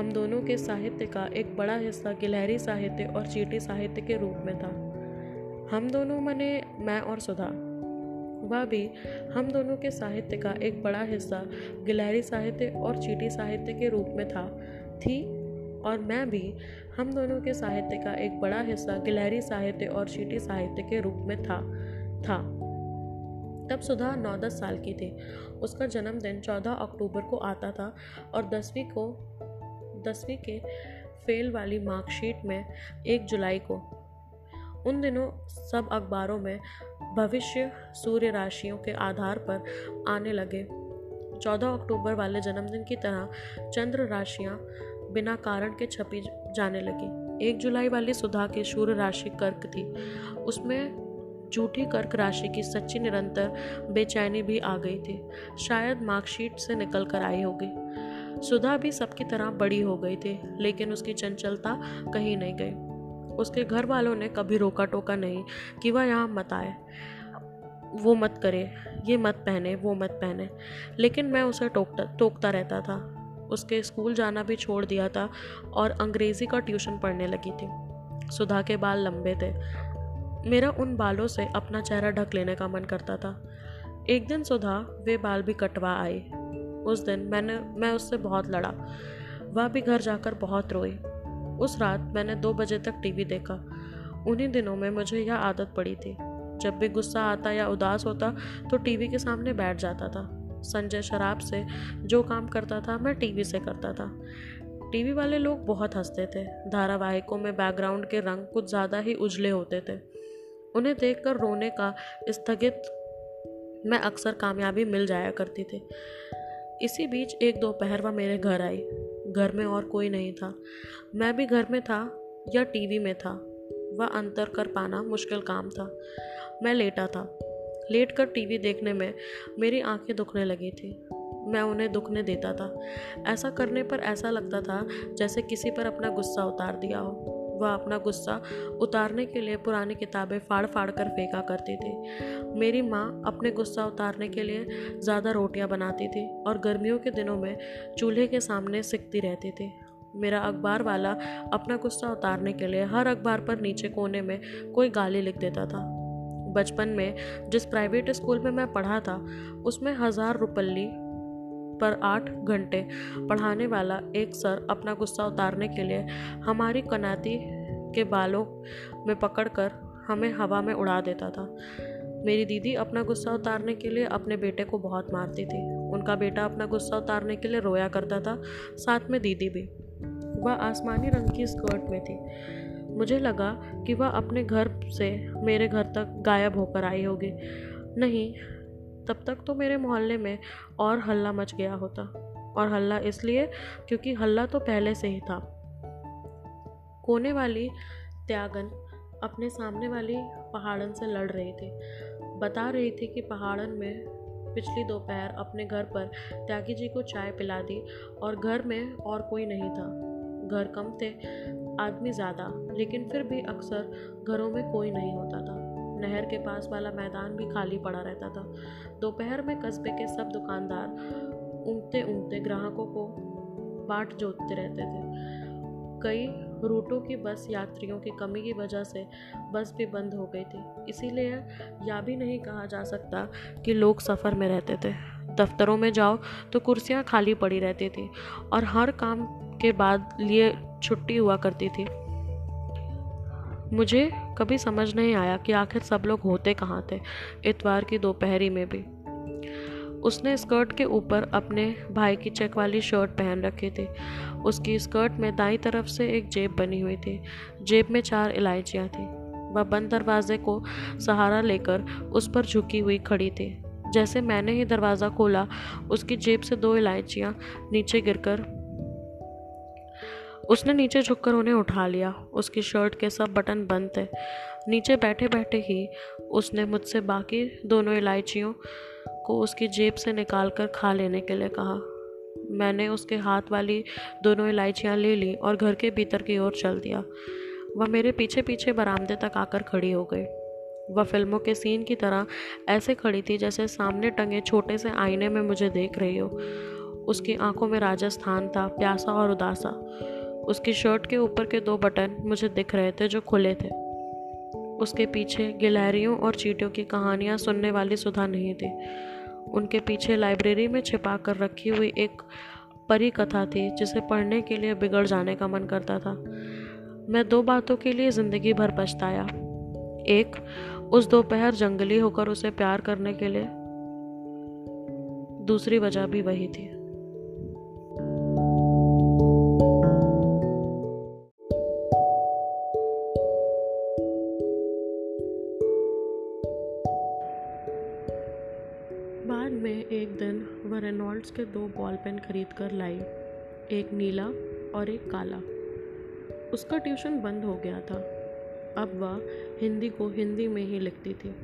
हम दोनों के साहित्य का एक बड़ा हिस्सा गिलहरी साहित्य और चीटी साहित्य के रूप में था। हम दोनों मने मैं और सुधा। वह भी हम दोनों के साहित्य का एक बड़ा हिस्सा गिलहरी साहित्य और चीटी साहित्य के रूप में था। थी और मैं भी हम दोनों के साहित्य का एक बड़ा हिस्सा गिलहरी साहित्य और चीटी साहित्य के रूप में था था। तब सुधा नौ दस साल की थी। उसका जन्मदिन चौदह अक्टूबर को आता था और दसवीं को, दसवीं के फेल वाली मार्कशीट में एक जुलाई को। उन दिनों सब अखबारों में भविष्य सूर्य राशियों के आधार पर आने लगे। चौदह अक्टूबर वाले जन्मदिन की तरह चंद्र राशियाँ बिना कारण के छपी जाने लगी। एक जुलाई वाली सुधा की शूर राशि कर्क थी। उसमें झूठी कर्क राशि की सच्ची निरंतर बेचैनी भी आ गई थी। शायद मार्कशीट से निकल कर आई होगी। सुधा भी सबकी तरह बड़ी हो गई थी, लेकिन उसकी चंचलता कहीं नहीं गई। उसके घर वालों ने कभी रोका टोका नहीं कि वह यहाँ मत आए। वो मत करे, ये मत पहने, वो मत पहने। लेकिन मैं उसे टोकता टोकता रहता था। उसके स्कूल जाना भी छोड़ दिया था और अंग्रेज़ी का ट्यूशन पढ़ने लगी थी। सुधा के बाल लंबे थे। मेरा उन बालों से अपना चेहरा ढक लेने का मन करता था। एक दिन सुधा वे बाल भी कटवा आई। उस दिन मैंने, मैं उससे बहुत लड़ा। वह भी घर जाकर बहुत रोई। उस रात मैंने दो बजे तक टीवी देखा। उन्हीं दिनों में मुझे यह आदत पड़ी थी। जब भी गुस्सा आता या उदास होता तो टीवी के सामने बैठ जाता था। संजय शराब से जो काम करता था, मैं टीवी से करता था। टीवी वाले लोग बहुत हँसते थे। धारावाहिकों में बैकग्राउंड के रंग कुछ ज़्यादा ही उजले होते थे। उन्हें देखकर रोने का स्थगित मैं अक्सर कामयाबी मिल जाया करती थी। इसी बीच एक दोपहर वह मेरे घर आई। घर में और कोई नहीं था। मैं भी घर में था या टीवी में था। वह अंतर कर पाना मुश्किल काम था। मैं लेटा था। लेट कर टीवी देखने में मेरी आँखें दुखने लगी थी। मैं उन्हें दुखने देता था। ऐसा करने पर ऐसा लगता था जैसे किसी पर अपना गुस्सा उतार दिया हो। वह अपना गुस्सा उतारने के लिए पुरानी किताबें फाड़ फाड़ कर फेंका करती थी। मेरी माँ अपने गुस्सा उतारने के लिए ज़्यादा रोटियाँ बनाती थी और गर्मियों के दिनों में चूल्हे के सामने सिकती रहती थी। मेरा अखबार वाला अपना गुस्सा उतारने के लिए हर अखबार पर नीचे कोने में कोई गाली लिख देता था। बचपन में जिस प्राइवेट स्कूल में मैं पढ़ा था, उसमें हज़ार रुपल्ली पर आठ घंटे पढ़ाने वाला एक सर अपना गुस्सा उतारने के लिए हमारी कनाती के बालों में पकड़कर हमें हवा में उड़ा देता था। मेरी दीदी अपना गुस्सा उतारने के लिए अपने बेटे को बहुत मारती थी। उनका बेटा अपना गुस्सा उतारने के लिए रोया करता था, साथ में दीदी भी। वह आसमानी रंग की स्कर्ट में थी। मुझे लगा कि वह अपने घर से मेरे घर तक गायब होकर आई होगी। नहीं, तब तक तो मेरे मोहल्ले में और हल्ला मच गया होता। और हल्ला इसलिए क्योंकि हल्ला तो पहले से ही था। कोने वाली त्यागन अपने सामने वाली पहाड़न से लड़ रही थी। बता रही थी कि पहाड़न में पिछली दोपहर अपने घर पर त्यागी जी को चाय पिला दी और घर में और कोई नहीं था। घर कम थे आदमी ज़्यादा, लेकिन फिर भी अक्सर घरों में कोई नहीं होता था। नहर के पास वाला मैदान भी खाली पड़ा रहता था। दोपहर में कस्बे के सब दुकानदार उमते उमते ग्राहकों को बाट जोतते रहते थे। कई रूटों की बस यात्रियों की कमी की वजह से बस भी बंद हो गई थी। इसीलिए यह भी नहीं कहा जा सकता कि लोग सफ़र में रहते थे। दफ्तरों में जाओ तो कुर्सियाँ खाली पड़ी रहती थी और हर काम के बाद लिए छुट्टी हुआ करती थी। मुझे कभी समझ नहीं आया कि आखिर सब लोग होते कहाँ थे, इतवार की दोपहरी में भी। उसने स्कर्ट के ऊपर अपने भाई की चेक वाली शर्ट पहन रखी थी। उसकी स्कर्ट में दाई तरफ़ से एक जेब बनी हुई थी। जेब में चार इलायचियाँ थी। वह बंद दरवाजे को सहारा लेकर उस पर झुकी हुई खड़ी थी। जैसे मैंने ही दरवाज़ा खोला, उसकी जेब से दो इलायचियाँ नीचे गिरकर उसने नीचे झुककर उन्हें उठा लिया। उसकी शर्ट के सब बटन बंद थे। नीचे बैठे बैठे ही उसने मुझसे बाकी दोनों इलायचियों को उसकी जेब से निकाल कर खा लेने के लिए कहा। मैंने उसके हाथ वाली दोनों इलायचियाँ ले ली और घर के भीतर की ओर चल दिया। वह मेरे पीछे पीछे बरामदे तक आकर खड़ी हो गई। वह फ़िल्मों के सीन की तरह ऐसे खड़ी थी जैसे सामने टंगे छोटे से आईने में मुझे देख रही हो। उसकी आँखों में राजस्थान था, प्यासा और उदासा। उसकी शर्ट के ऊपर के दो बटन मुझे दिख रहे थे जो खुले थे। उसके पीछे गिलहरियों और चीटियों की कहानियाँ सुनने वाली सुधा नहीं थी। उनके पीछे लाइब्रेरी में छिपा कर रखी हुई एक परी कथा थी, जिसे पढ़ने के लिए बिगड़ जाने का मन करता था। मैं दो बातों के लिए ज़िंदगी भर पछताया। एक, उस दोपहर जंगली होकर उसे प्यार करने के लिए। दूसरी वजह भी वही थी। पेन खरीद कर लाई। एक नीला और एक काला। उसका ट्यूशन बंद हो गया था। अब वह हिंदी को हिंदी में ही लिखती थी।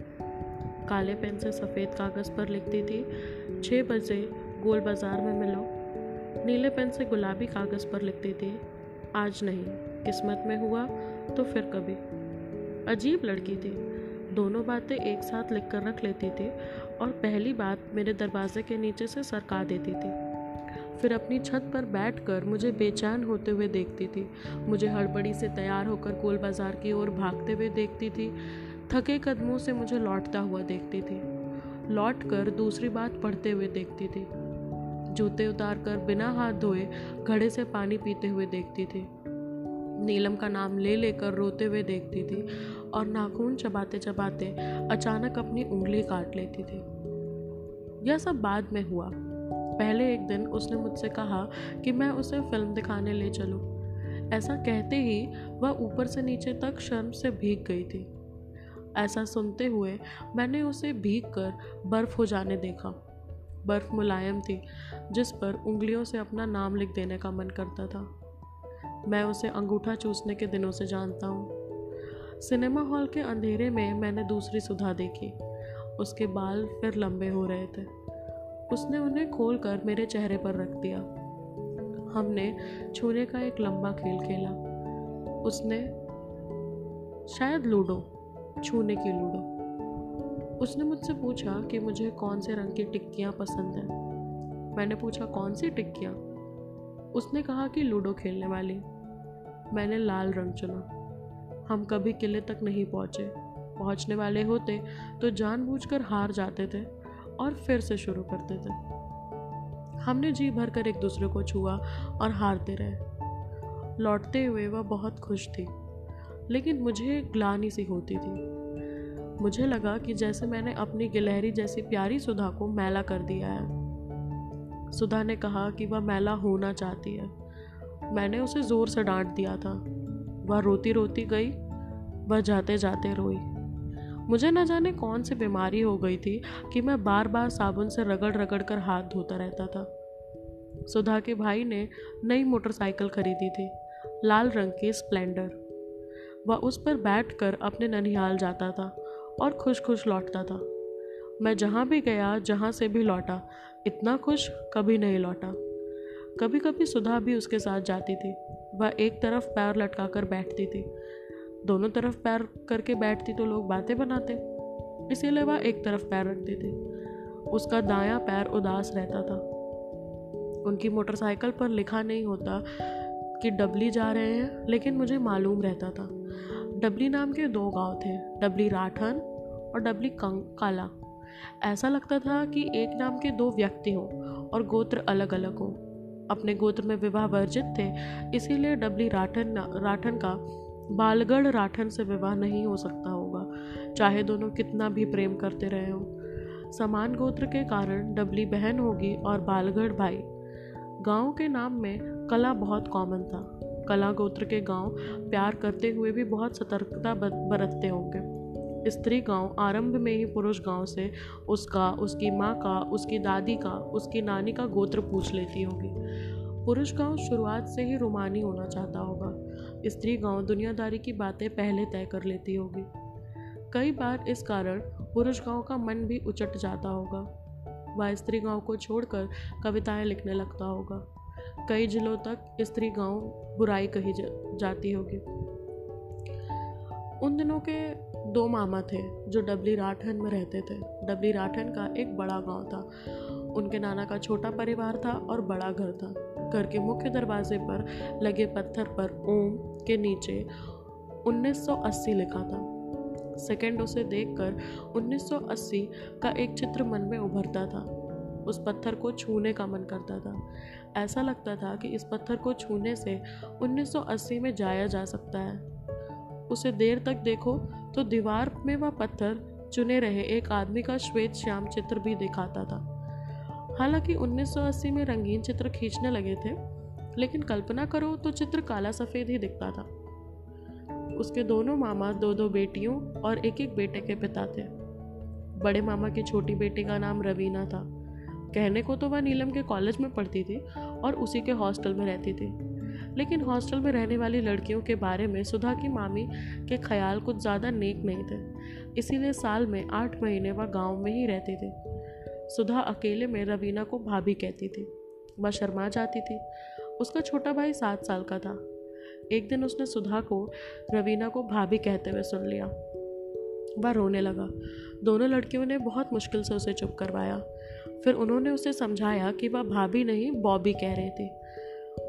काले पेन से सफ़ेद कागज़ पर लिखती थी छः बजे गोल बाज़ार में मिलो। नीले पेन से गुलाबी कागज़ पर लिखती थी, आज नहीं, किस्मत में हुआ तो फिर कभी। अजीब लड़की थी। दोनों बातें एक साथ लिख कर रख लेती थी और पहली बात मेरे दरवाजे के नीचे से सरका देती थी। फिर अपनी छत पर बैठकर मुझे बेचैन होते हुए देखती थी। मुझे हड़बड़ी से तैयार होकर गोल बाज़ार की ओर भागते हुए देखती थी। थके कदमों से मुझे लौटता हुआ देखती थी। लौट कर दूसरी बात पढ़ते हुए देखती थी। जूते उतार कर बिना हाथ धोए घड़े से पानी पीते हुए देखती थी। नीलम का नाम ले लेकर रोते हुए देखती थी और नाखून चबाते चबाते अचानक अपनी उंगली काट लेती थी। यह सब बाद में हुआ। पहले एक दिन उसने मुझसे कहा कि मैं उसे फ़िल्म दिखाने ले चलूँ। ऐसा कहते ही वह ऊपर से नीचे तक शर्म से भीग गई थी। ऐसा सुनते हुए मैंने उसे भीग कर बर्फ़ हो जाने देखा। बर्फ़ मुलायम थी, जिस पर उंगलियों से अपना नाम लिख देने का मन करता था। मैं उसे अंगूठा चूसने के दिनों से जानता हूँ। सिनेमा हॉल के अंधेरे में मैंने दूसरी सुधा देखी। उसके बाल फिर लंबे हो रहे थे। उसने उन्हें खोल कर मेरे चेहरे पर रख दिया। हमने छूने का एक लंबा खेल खेला। उसने शायद लूडो, छूने की लूडो। उसने मुझसे पूछा कि मुझे कौन से रंग की टिक्कियाँ पसंद हैं। मैंने पूछा, कौन सी टिक्कियाँ? उसने कहा कि लूडो खेलने वाली। मैंने लाल रंग चुना। हम कभी किले तक नहीं पहुँचे। पहुँचने वाले होते तो जानबूझकर हार जाते थे। और फिर से शुरू करते थे। हमने जी भर कर एक दूसरे को छुआ और हारते रहे। लौटते हुए वह बहुत खुश थी, लेकिन मुझे ग्लानी सी होती थी। मुझे लगा कि जैसे मैंने अपनी गिलहरी जैसी प्यारी सुधा को मैला कर दिया है। सुधा ने कहा कि वह मैला होना चाहती है। मैंने उसे ज़ोर से डांट दिया था। वह रोती रोती गई, वह जाते जाते रोई। मुझे न जाने कौन सी बीमारी हो गई थी कि मैं बार बार साबुन से रगड़ रगड़ कर हाथ धोता रहता था। सुधा के भाई ने नई मोटरसाइकिल खरीदी थी, लाल रंग की स्प्लेंडर। वह उस पर बैठकर अपने ननिहाल जाता था और खुश खुश लौटता था। मैं जहाँ भी गया, जहाँ से भी लौटा, इतना खुश कभी नहीं लौटा। कभी कभी सुधा भी उसके साथ जाती थी। वह एक तरफ़ पैर लटका कर बैठती थी दोनों तरफ़ पैर करके बैठती तो लोग बातें बनाते इसीलिए वह एक तरफ़ पैर रखती थी। उसका दायां पैर उदास रहता था। उनकी मोटरसाइकिल पर लिखा नहीं होता कि डबली जा रहे हैं, लेकिन मुझे मालूम रहता था। डबली नाम के दो गाँव थे, डबली राठन और डबली काला। ऐसा लगता था कि एक नाम के दो व्यक्ति हों और गोत्र अलग अलग हों। अपने गोत्र में विवाह वर्जित थे, इसीलिए डबली राठन राठन का बालगढ़ राठन से विवाह नहीं हो सकता होगा, चाहे दोनों कितना भी प्रेम करते रहे हों। समान गोत्र के कारण डबली बहन होगी और बालगढ़ भाई। गाँव के नाम में कला बहुत कॉमन था। कला गोत्र के गाँव प्यार करते हुए भी बहुत सतर्कता बरतते होंगे। स्त्री गाँव आरंभ में ही पुरुष गाँव से उसका, उसकी माँ का, उसकी दादी का, उसकी नानी का गोत्र पूछ लेती होगी। पुरुष गाँव शुरुआत से ही रोमानी होना चाहता होगा। स्त्री गाँव दुनियादारी की बातें पहले तय कर लेती होगी। कई बार इस कारण पुरुष गाँव का मन भी उचट जाता होगा। वह स्त्री गाँव को छोड़कर कविताएँ लिखने लगता होगा। कई जिलों तक स्त्री गाँव बुराई कही जाती होगी। उन दिनों के दो मामा थे जो डबली राठन में रहते थे। डबली राठन का एक बड़ा गाँव था। उनके नाना का छोटा परिवार था और बड़ा घर था। घर के मुख्य दरवाजे पर लगे पत्थर पर ओम के नीचे 1980 लिखा था। सेकंड उसे देखकर 1980 का एक चित्र मन में उभरता था। उस पत्थर को छूने का मन करता था। ऐसा लगता था कि इस पत्थर को छूने से 1980 में जाया जा सकता है। उसे देर तक देखो तो दीवार में वह पत्थर चुने रहे एक आदमी का श्वेत श्याम चित्र भी दिखाता था। हालाँकि 1980 में रंगीन चित्र खींचने लगे थे, लेकिन कल्पना करो तो चित्र काला सफ़ेद ही दिखता था। उसके दोनों मामा दो दो बेटियों और एक एक बेटे के पिता थे। बड़े मामा की छोटी बेटी का नाम रवीना था। कहने को तो वह नीलम के कॉलेज में पढ़ती थी और उसी के हॉस्टल में रहती थी। लेकिन हॉस्टल में रहने वाली लड़कियों के बारे में सुधा की मामी के ख्याल कुछ ज़्यादा नेक नहीं थे। इसीलिए साल में आठ महीने वह गाँव में ही रहती थी। सुधा अकेले में रवीना को भाभी कहती थी। वह शर्मा जाती थी। उसका छोटा भाई सात साल का था। एक दिन उसने सुधा को रवीना को भाभी कहते हुए सुन लिया। वह रोने लगा। दोनों लड़कियों ने बहुत मुश्किल से उसे चुप करवाया। फिर उन्होंने उसे समझाया कि वह भाभी नहीं, बॉबी कह रही थी।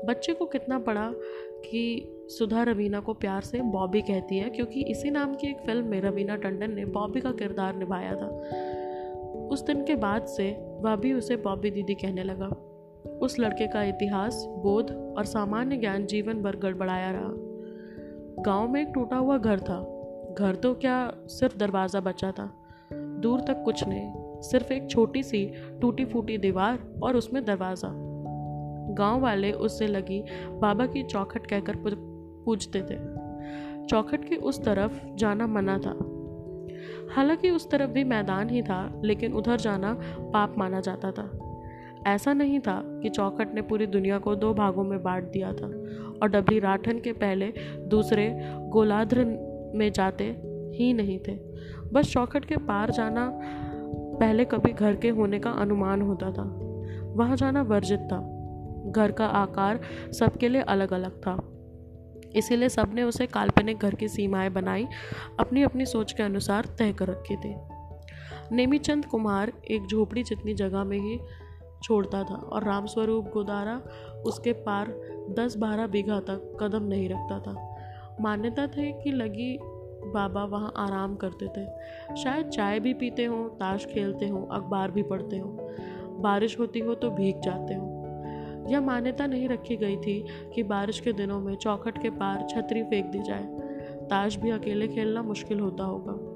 बच्चे को कितना पड़ा कि सुधा रवीना को प्यार से बॉबी कहती है, क्योंकि इसी नाम की एक फ़िल्म में रवीना टंडन ने बॉबी का किरदार निभाया था। उस दिन के बाद से वह भी उसे बॉबी दीदी कहने लगा। उस लड़के का इतिहास, बोध और सामान्य ज्ञान जीवन भर गड़बड़ाया रहा। गाँव में एक टूटा हुआ घर था। घर तो क्या सिर्फ़ दरवाज़ा बचा था। दूर तक कुछ नहीं, सिर्फ़ एक छोटी सी टूटी फूटी दीवार और उसमें दरवाज़ा। गाँव वाले उससे लगी बाबा की चौखट कहकर पूछते थे। चौखट के उस तरफ़ जाना मना था। हालाँकि उस तरफ़ भी मैदान ही था, लेकिन उधर जाना पाप माना जाता था। ऐसा नहीं था कि चौखट ने पूरी दुनिया को दो भागों में बांट दिया था और डबली राठन के पहले दूसरे गोलाध्र में जाते ही नहीं थे। बस चौखट के पार जाना पहले कभी घर के होने का अनुमान होता था। वहाँ जाना वर्जित था। घर का आकार सबके लिए अलग अलग था। इसीलिए सबने उसे काल्पनिक घर की सीमाएँ बनाई अपनी अपनी सोच के अनुसार तय कर रखी थी। नेमीचंद कुमार एक झोपड़ी जितनी जगह में ही छोड़ता था और रामस्वरूप गोदारा उसके पार दस बारह बीघा तक कदम नहीं रखता था। मान्यता थी कि लगी बाबा वहाँ आराम करते थे। शायद चाय भी पीते हों, ताश खेलते हों, अखबार भी पढ़ते हों। बारिश होती हो तो भीग जाते हों। यह मान्यता नहीं रखी गई थी कि बारिश के दिनों में चौखट के पार छतरी फेंक दी जाए। ताश भी अकेले खेलना मुश्किल होता होगा।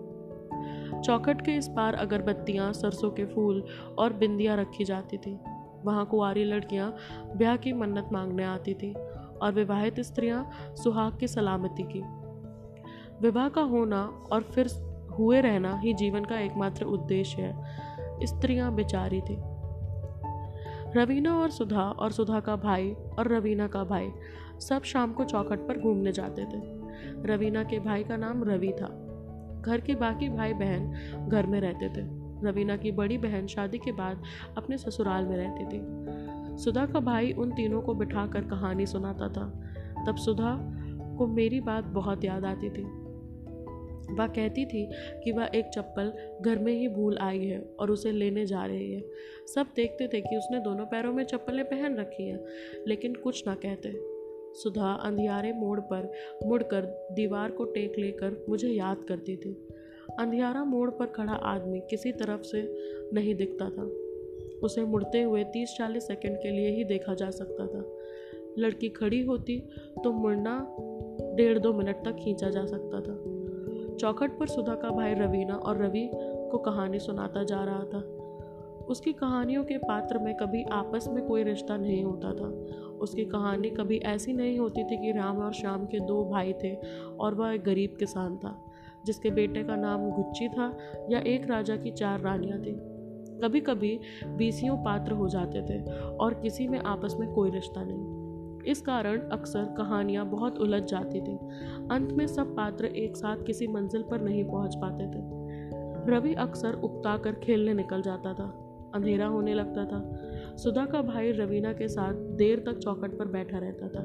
चौखट के इस पार अगरबत्तियाँ, सरसों के फूल और बिंदियाँ रखी जाती थी। वहाँ कुंवारी लड़कियाँ ब्याह की मन्नत मांगने आती थी और विवाहित स्त्रियाँ सुहाग की सलामती की। विवाह का होना और फिर हुए रहना ही जीवन का एकमात्र उद्देश्य है। स्त्रियाँ बेचारी थी। रवीना और सुधा और सुधा का भाई, और रवीना का भाई, सब शाम को चौखट पर घूमने जाते थे। रवीना के भाई का नाम रवि था। घर के बाकी भाई बहन घर में रहते थे। रवीना की बड़ी बहन शादी के बाद अपने ससुराल में रहती थी। सुधा का भाई उन तीनों को बिठाकर कहानी सुनाता था। तब सुधा को मेरी बात बहुत याद आती थी। वह कहती थी कि वह एक चप्पल घर में ही भूल आई है और उसे लेने जा रही है। सब देखते थे कि उसने दोनों पैरों में चप्पलें पहन रखी हैं, लेकिन कुछ ना कहते। सुधा अंधियारे मोड़ पर, मुड़कर दीवार को टेक लेकर मुझे याद करती थी। अंधियारा मोड़ पर खड़ा आदमी किसी तरफ़ से नहीं दिखता था। उसे मुड़ते हुए तीस चालीस सेकंड के लिए ही देखा जा सकता था। लड़की खड़ी होती तो मुड़ना डेढ़ दो मिनट तक खींचा जा सकता था। चौखट पर सुधा का भाई रवीना और रवि को कहानी सुनाता जा रहा था। उसकी कहानियों के पात्र में कभी आपस में कोई रिश्ता नहीं होता था। उसकी कहानी कभी ऐसी नहीं होती थी कि राम और श्याम के दो भाई थे और वह एक गरीब किसान था, जिसके बेटे का नाम गुच्ची था या एक राजा की चार रानियाँ थीं। कभी कभी बीसियों पात्र हो जाते थे और किसी में आपस में कोई रिश्ता नहीं। इस कारण अक्सर कहानियाँ बहुत उलझ जाती थी। अंत में सब पात्र एक साथ किसी मंजिल पर नहीं पहुँच पाते थे। रवि अक्सर उकता कर खेलने निकल जाता था। अंधेरा होने लगता था। सुधा का भाई रवीना के साथ देर तक चौकट पर बैठा रहता था।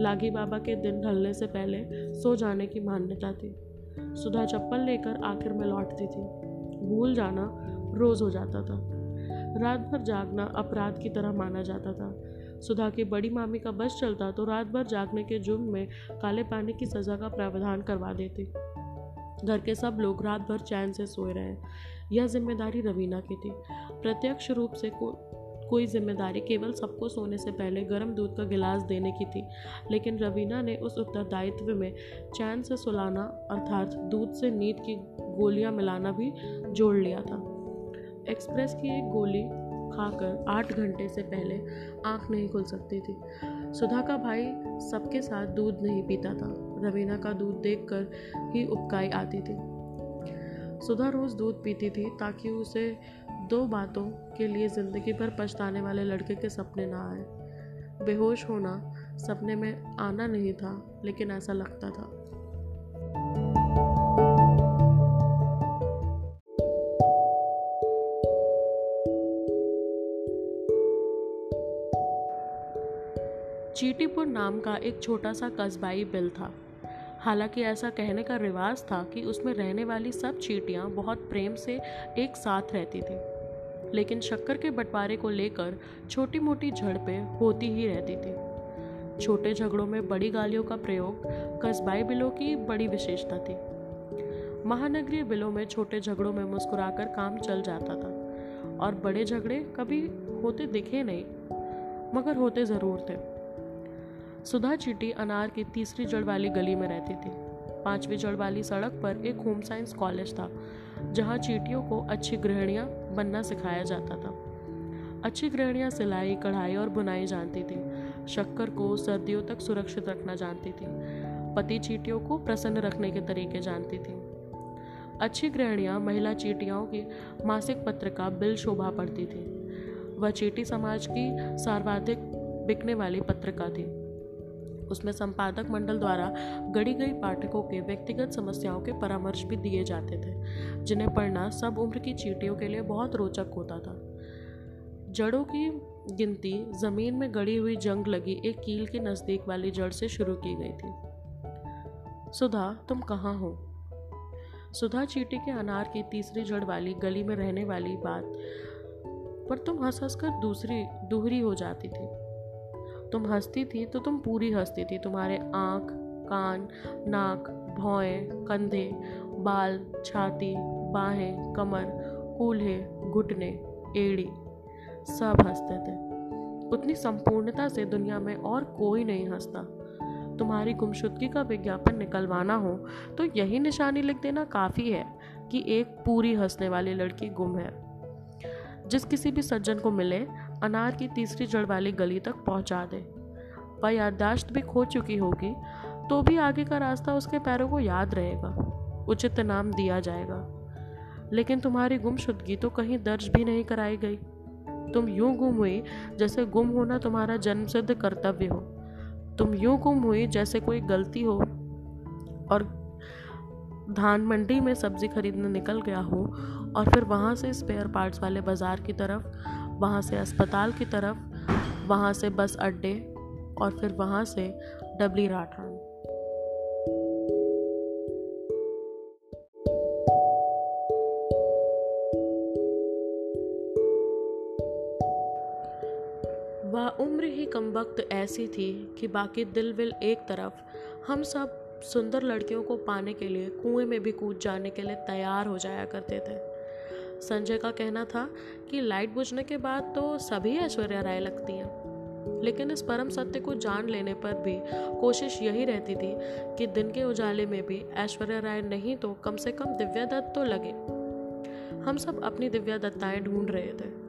लागी बाबा के दिन ढलने से पहले सो जाने की मान्यता थी। सुधा चप्पल लेकर आखिर में लौटती थी। भूल जाना रोज हो जाता था। रात भर जागना अपराध की तरह माना जाता था। सुधा की बड़ी मामी का बस चलता तो रात भर जागने के जुर्म में काले पानी की सज़ा का प्रावधान करवा देती। घर के सब लोग रात भर चैन से सोए रहे। यह ज़िम्मेदारी रवीना की थी। प्रत्यक्ष रूप से को, कोई ज़िम्मेदारी केवल सबको सोने से पहले गर्म दूध का गिलास देने की थी। लेकिन रवीना ने उस उत्तरदायित्व में चैन से सुलाना अर्थात दूध से नींद की गोलियाँ मिलाना भी जोड़ लिया था। एक्सप्रेस की एक गोली खाकर आठ घंटे से पहले आँख नहीं खुल सकती थी। सुधा का भाई सबके साथ दूध नहीं पीता था। रवीना का दूध देखकर ही उपकाई आती थी। सुधा रोज़ दूध पीती थी ताकि उसे दो बातों के लिए ज़िंदगी भर पछताने वाले लड़के के सपने ना आए। बेहोश होना सपने में आना नहीं था, लेकिन ऐसा लगता था। चीटीपुर नाम का एक छोटा सा कस्बाई बिल था। हालाँकि ऐसा कहने का रिवाज था कि उसमें रहने वाली सब चीटियाँ बहुत प्रेम से एक साथ रहती थी। लेकिन शक्कर के बंटवारे को लेकर छोटी मोटी झड़पें होती ही रहती थी। छोटे झगड़ों में बड़ी गालियों का प्रयोग कस्बाई बिलों की बड़ी विशेषता थी। महानगरीय बिलों में छोटे झगड़ों में मुस्कुराकर काम चल जाता था और बड़े झगड़े कभी होते दिखे नहीं, मगर होते ज़रूर थे। सुधा चीटी अनार की तीसरी जड़ वाली गली में रहती थी। पांचवी जड़ वाली सड़क पर एक होम साइंस कॉलेज था, जहाँ चीटियों को अच्छी गृहणियाँ बनना सिखाया जाता था। अच्छी गृहणियाँ सिलाई, कढ़ाई और बुनाई जानती थी। शक्कर को सर्दियों तक सुरक्षित रखना जानती थी। पति चीटियों को प्रसन्न रखने के तरीके जानती थी। अच्छी गृहणियाँ महिला चीटियाओं की मासिक पत्रिका बिल शोभा पढ़ती थी। वह चीटी समाज की सर्वाधिक बिकने वाली पत्रिका थी। उसमें संपादक मंडल द्वारा गढ़ी गई पाठकों के व्यक्तिगत समस्याओं के परामर्श भी दिए जाते थे, जिन्हें पढ़ना सब उम्र की चीटियों के लिए बहुत रोचक होता था। जड़ों की गिनती, ज़मीन में गड़ी हुई जंग लगी एक कील के नज़दीक वाली जड़ से शुरू की गई थी। सुधा, तुम कहाँ हो? सुधा चीटी के अनार की तीसरी जड़ वाली गली में रहने वाली बात पर तुम हंस हंस कर दूसरी, दूहरी हो जाती थी। तुम हंसती थी तो तुम पूरी हंसती थी। तुम्हारे आँख, कान, नाक भौएँ कंधे, बाल, छाती, बाहें, कमर, कूल्हे, घुटने, एड़ी, सब हँसते थे। उतनी संपूर्णता से दुनिया में और कोई नहीं हंसता। तुम्हारी गुमशुदगी का विज्ञापन निकलवाना हो तो यही निशानी लिख देना काफ़ी है कि एक पूरी हंसने वाली लड़की गुम है। जिस किसी भी सज्जन को मिले अनार की तीसरी जड़ वाली गली तक पहुँचा दे। वह याददाश्त भी खो चुकी होगी तो भी आगे का रास्ता उसके पैरों को याद रहेगा। उचित नाम दिया जाएगा। लेकिन तुम्हारी गुमशुदगी तो कहीं दर्ज भी नहीं कराई गई। तुम यूँ गुम हुई जैसे गुम होना तुम्हारा जन्मसिद्ध कर्तव्य हो। तुम यूँ गुम हुई जैसे कोई गलती हो। और धान मंडी में सब्ज़ी खरीदने निकल गया हो, और फिर वहाँ से स्पेयर पार्ट्स वाले बाज़ार की तरफ़ वहाँ से अस्पताल की तरफ़, वहाँ से बस अड्डे और फिर वहाँ से डबली राठान वह उम्र ही कम वक्त ऐसी थी कि बाकी दिल विल एक तरफ़, हम सब सुंदर लड़कियों को पाने के लिए कुएँ में भी कूद जाने के लिए तैयार हो जाया करते थे। संजय का कहना था कि लाइट बुझने के बाद तो सभी ऐश्वर्या राय लगती हैं। लेकिन इस परम सत्य को जान लेने पर भी कोशिश यही रहती थी कि दिन के उजाले में भी ऐश्वर्या राय नहीं तो कम से कम दिव्या दत्त तो लगे। हम सब अपनी दिव्या दत्ताएँ ढूंढ रहे थे।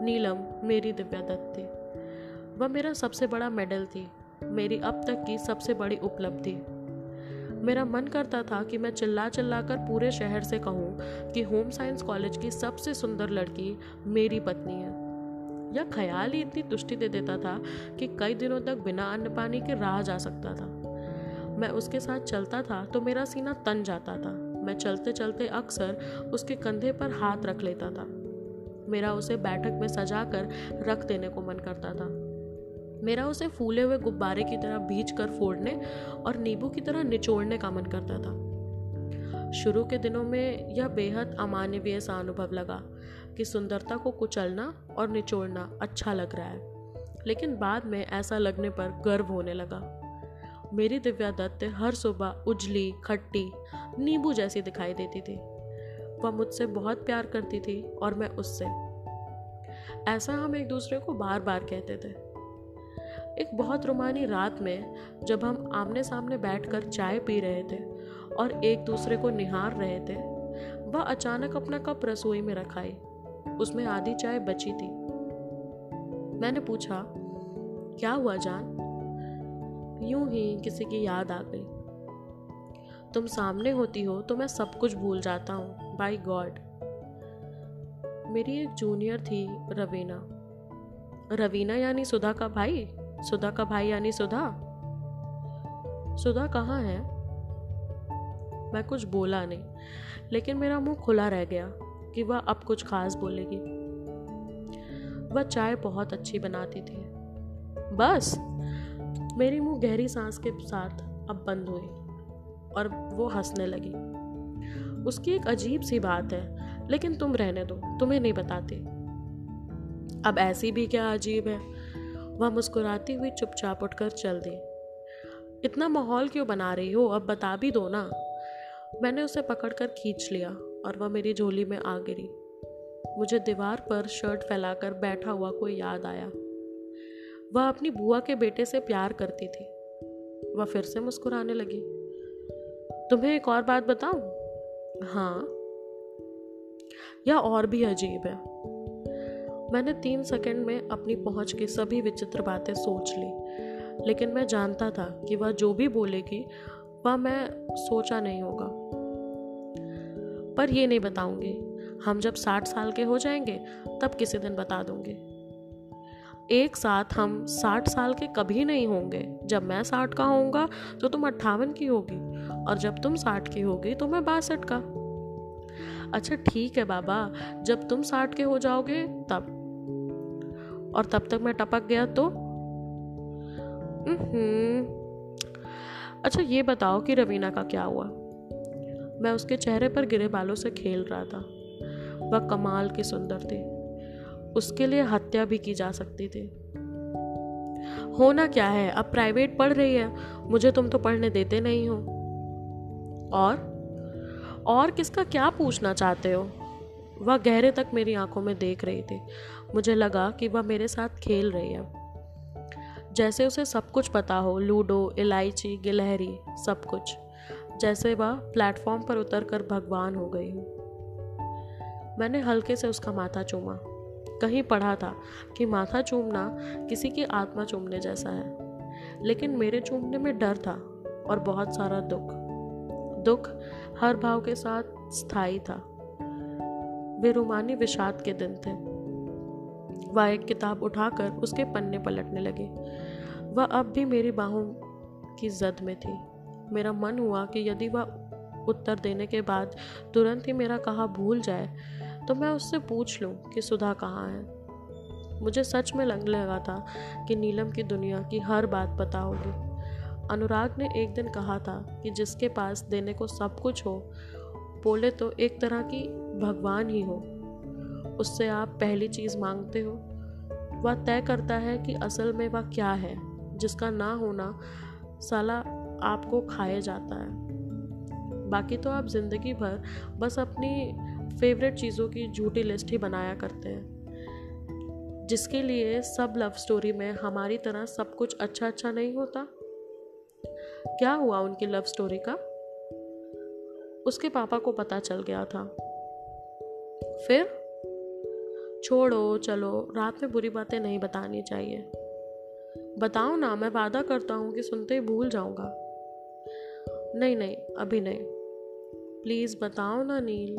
नीलम, मेरी दिव्या दत्त। थी वह मेरा सबसे बड़ा मेडल थी। मेरी अब तक की सबसे बड़ी उपलब्धि। मेरा मन करता था कि मैं चिल्ला चिल्ला कर पूरे शहर से कहूँ कि होम साइंस कॉलेज की सबसे सुंदर लड़की मेरी पत्नी है। यह ख्याल ही इतनी तुष्टि दे देता था कि कई दिनों तक बिना अन्न पानी के रहा जा सकता था। मैं उसके साथ चलता था तो मेरा सीना तन जाता था। मैं चलते चलते अक्सर उसके कंधे पर हाथ रख लेता था। मेरा उसे बैठक में सजा कर रख देने को मन करता था। मेरा उसे फूले हुए गुब्बारे की तरह भीज कर फोड़ने और नींबू की तरह निचोड़ने का मन करता था। शुरू के दिनों में यह बेहद अमानवीय सा अनुभव लगा कि सुंदरता को कुचलना और निचोड़ना अच्छा लग रहा है, लेकिन बाद में ऐसा लगने पर गर्व होने लगा। मेरी दिव्या दत्त हर सुबह उजली, खट्टी, नींबू जैसी दिखाई देती थी। वह मुझसे बहुत प्यार करती थी और मैं उससे। ऐसा हम एक दूसरे को बार बार कहते थे। एक बहुत रुमानी रात में जब हम आमने सामने बैठकर चाय पी रहे थे और एक दूसरे को निहार रहे थे, वह अचानक अपना कप रसोई में रखाई उसमें आधी चाय बची थी। मैंने पूछा, क्या हुआ जान? यूँ ही किसी की याद आ गई। तुम सामने होती हो तो मैं सब कुछ भूल जाता हूँ बाई गॉड मेरी एक जूनियर थी रवीना। रवीना यानी सुधा का भाई? सुधा का भाई यानी सुधा? सुधा कहाँ है? मैं कुछ बोला नहीं, लेकिन मेरा मुँह खुला रह गया कि वह अब कुछ खास बोलेगी। वह चाय बहुत अच्छी बनाती थी। बस, मेरी मुँह गहरी सांस के साथ अब बंद हुई और वो हंसने लगी। उसकी एक अजीब सी बात है, लेकिन तुम रहने दो, तुम्हें नहीं बताती। अब ऐसी भी क्या अजीब है? वह मुस्कुराती हुई चुपचाप उठकर चल दी। इतना माहौल क्यों बना रही हो? अब बता भी दो ना। मैंने उसे पकड़कर खींच लिया और वह मेरी झोली में आ गिरी। मुझे दीवार पर शर्ट फैलाकर बैठा हुआ कोई याद आया। वह अपनी बुआ के बेटे से प्यार करती थी। वह फिर से मुस्कुराने लगी। तुम्हें एक और बात बताऊँ? हाँ। यह और भी अजीब है। मैंने तीन सेकंड में अपनी पहुँच की सभी विचित्र बातें सोच ली। लेकिन मैं जानता था कि वह जो भी बोलेगी, वह मैं सोचा नहीं होगा। पर यह नहीं बताऊँगी। हम जब साठ साल के हो जाएँगे, तब किसी दिन बता दूँगी। एक साथ हम साठ साल के कभी नहीं होंगे। जब मैं साठ का होऊँगा तो तुम अट्ठावन की होगी, और जब तुम साठ की होगी तो मैं बासठ का। अच्छा ठीक है बाबा। जब तुम साठ के हो जाओगे, तब। और तब तक मैं टपक गया तो? अच्छा ये बताओ कि रवीना का क्या हुआ? मैं उसके चेहरे पर गिरे बालों से खेल रहा था। वह कमाल की सुंदर थी। उसके लिए हत्या भी की जा सकती थी। होना क्या है? अब प्राइवेट पढ़ रही है। मुझे तुम तो पढ़ने देते नहीं हो। और? और किसका क्या पूछना चाहते हो? वह गहरे तक मेरी आँखों में देख रही थी। मुझे लगा कि वह मेरे साथ खेल रही है। जैसे उसे सब कुछ पता हो, लूडो, इलायची, गिलहरी, सब कुछ। जैसे वह प्लेटफॉर्म पर उतर कर भगवान हो गई हूँ। मैंने हल्के से उसका माथा चूमा। कहीं पढ़ा था कि माथा चूमना किसी की आत्मा चूमने जैसा है। लेकिन मेरे चूमने में डर था और बहुत सारा दुख। दुख हर भाव के साथ स्थायी था। बेरुमानी विषाद के दिन थे। वह एक किताब उठाकर उसके पन्ने पलटने लगे। वह अब भी मेरी बाहों की जद में थी। मेरा मन हुआ कि यदि वह उत्तर देने के बाद तुरंत ही मेरा कहा भूल जाए तो मैं उससे पूछ लूँ कि सुधा कहाँ है। मुझे सच में लग लगा था कि नीलम की दुनिया की हर बात पता होगी। अनुराग ने एक दिन कहा था कि जिसके पास देने को सब कुछ हो, बोले तो एक तरह की भगवान ही हो। उससे आप पहली चीज़ मांगते हो। वह तय करता है कि असल में वह क्या है, जिसका ना होना साला आपको खाया जाता है। बाकी तो आप ज़िंदगी भर बस अपनी फेवरेट चीज़ों की झूठी लिस्ट ही बनाया करते हैं। जिसके लिए सब लव स्टोरी में हमारी तरह सब कुछ अच्छा अच्छा नहीं होता। क्या हुआ उनकी लव स्टोरी का? उसके पापा को पता चल गया था। फिर? छोड़ो, चलो, रात में बुरी बातें नहीं बतानी चाहिए। बताओ ना, मैं वादा करता हूँ कि सुनते ही भूल जाऊँगा। नहीं नहीं, अभी नहीं। प्लीज़ बताओ ना, नील।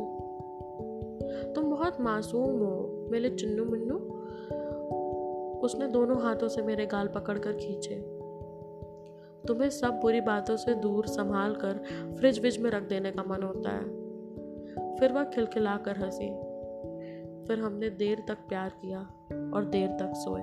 तुम बहुत मासूम हो, मेरे चुन्नू मिन्नू। उसने दोनों हाथों से मेरे गाल पकड़कर खींचे। तुम्हें सब बुरी बातों से दूर संभाल कर फ्रिज विज में रख देने का मन होता है। फिर वह खिलखिला कर हँसी। फिर हमने देर तक प्यार किया और देर तक सोए।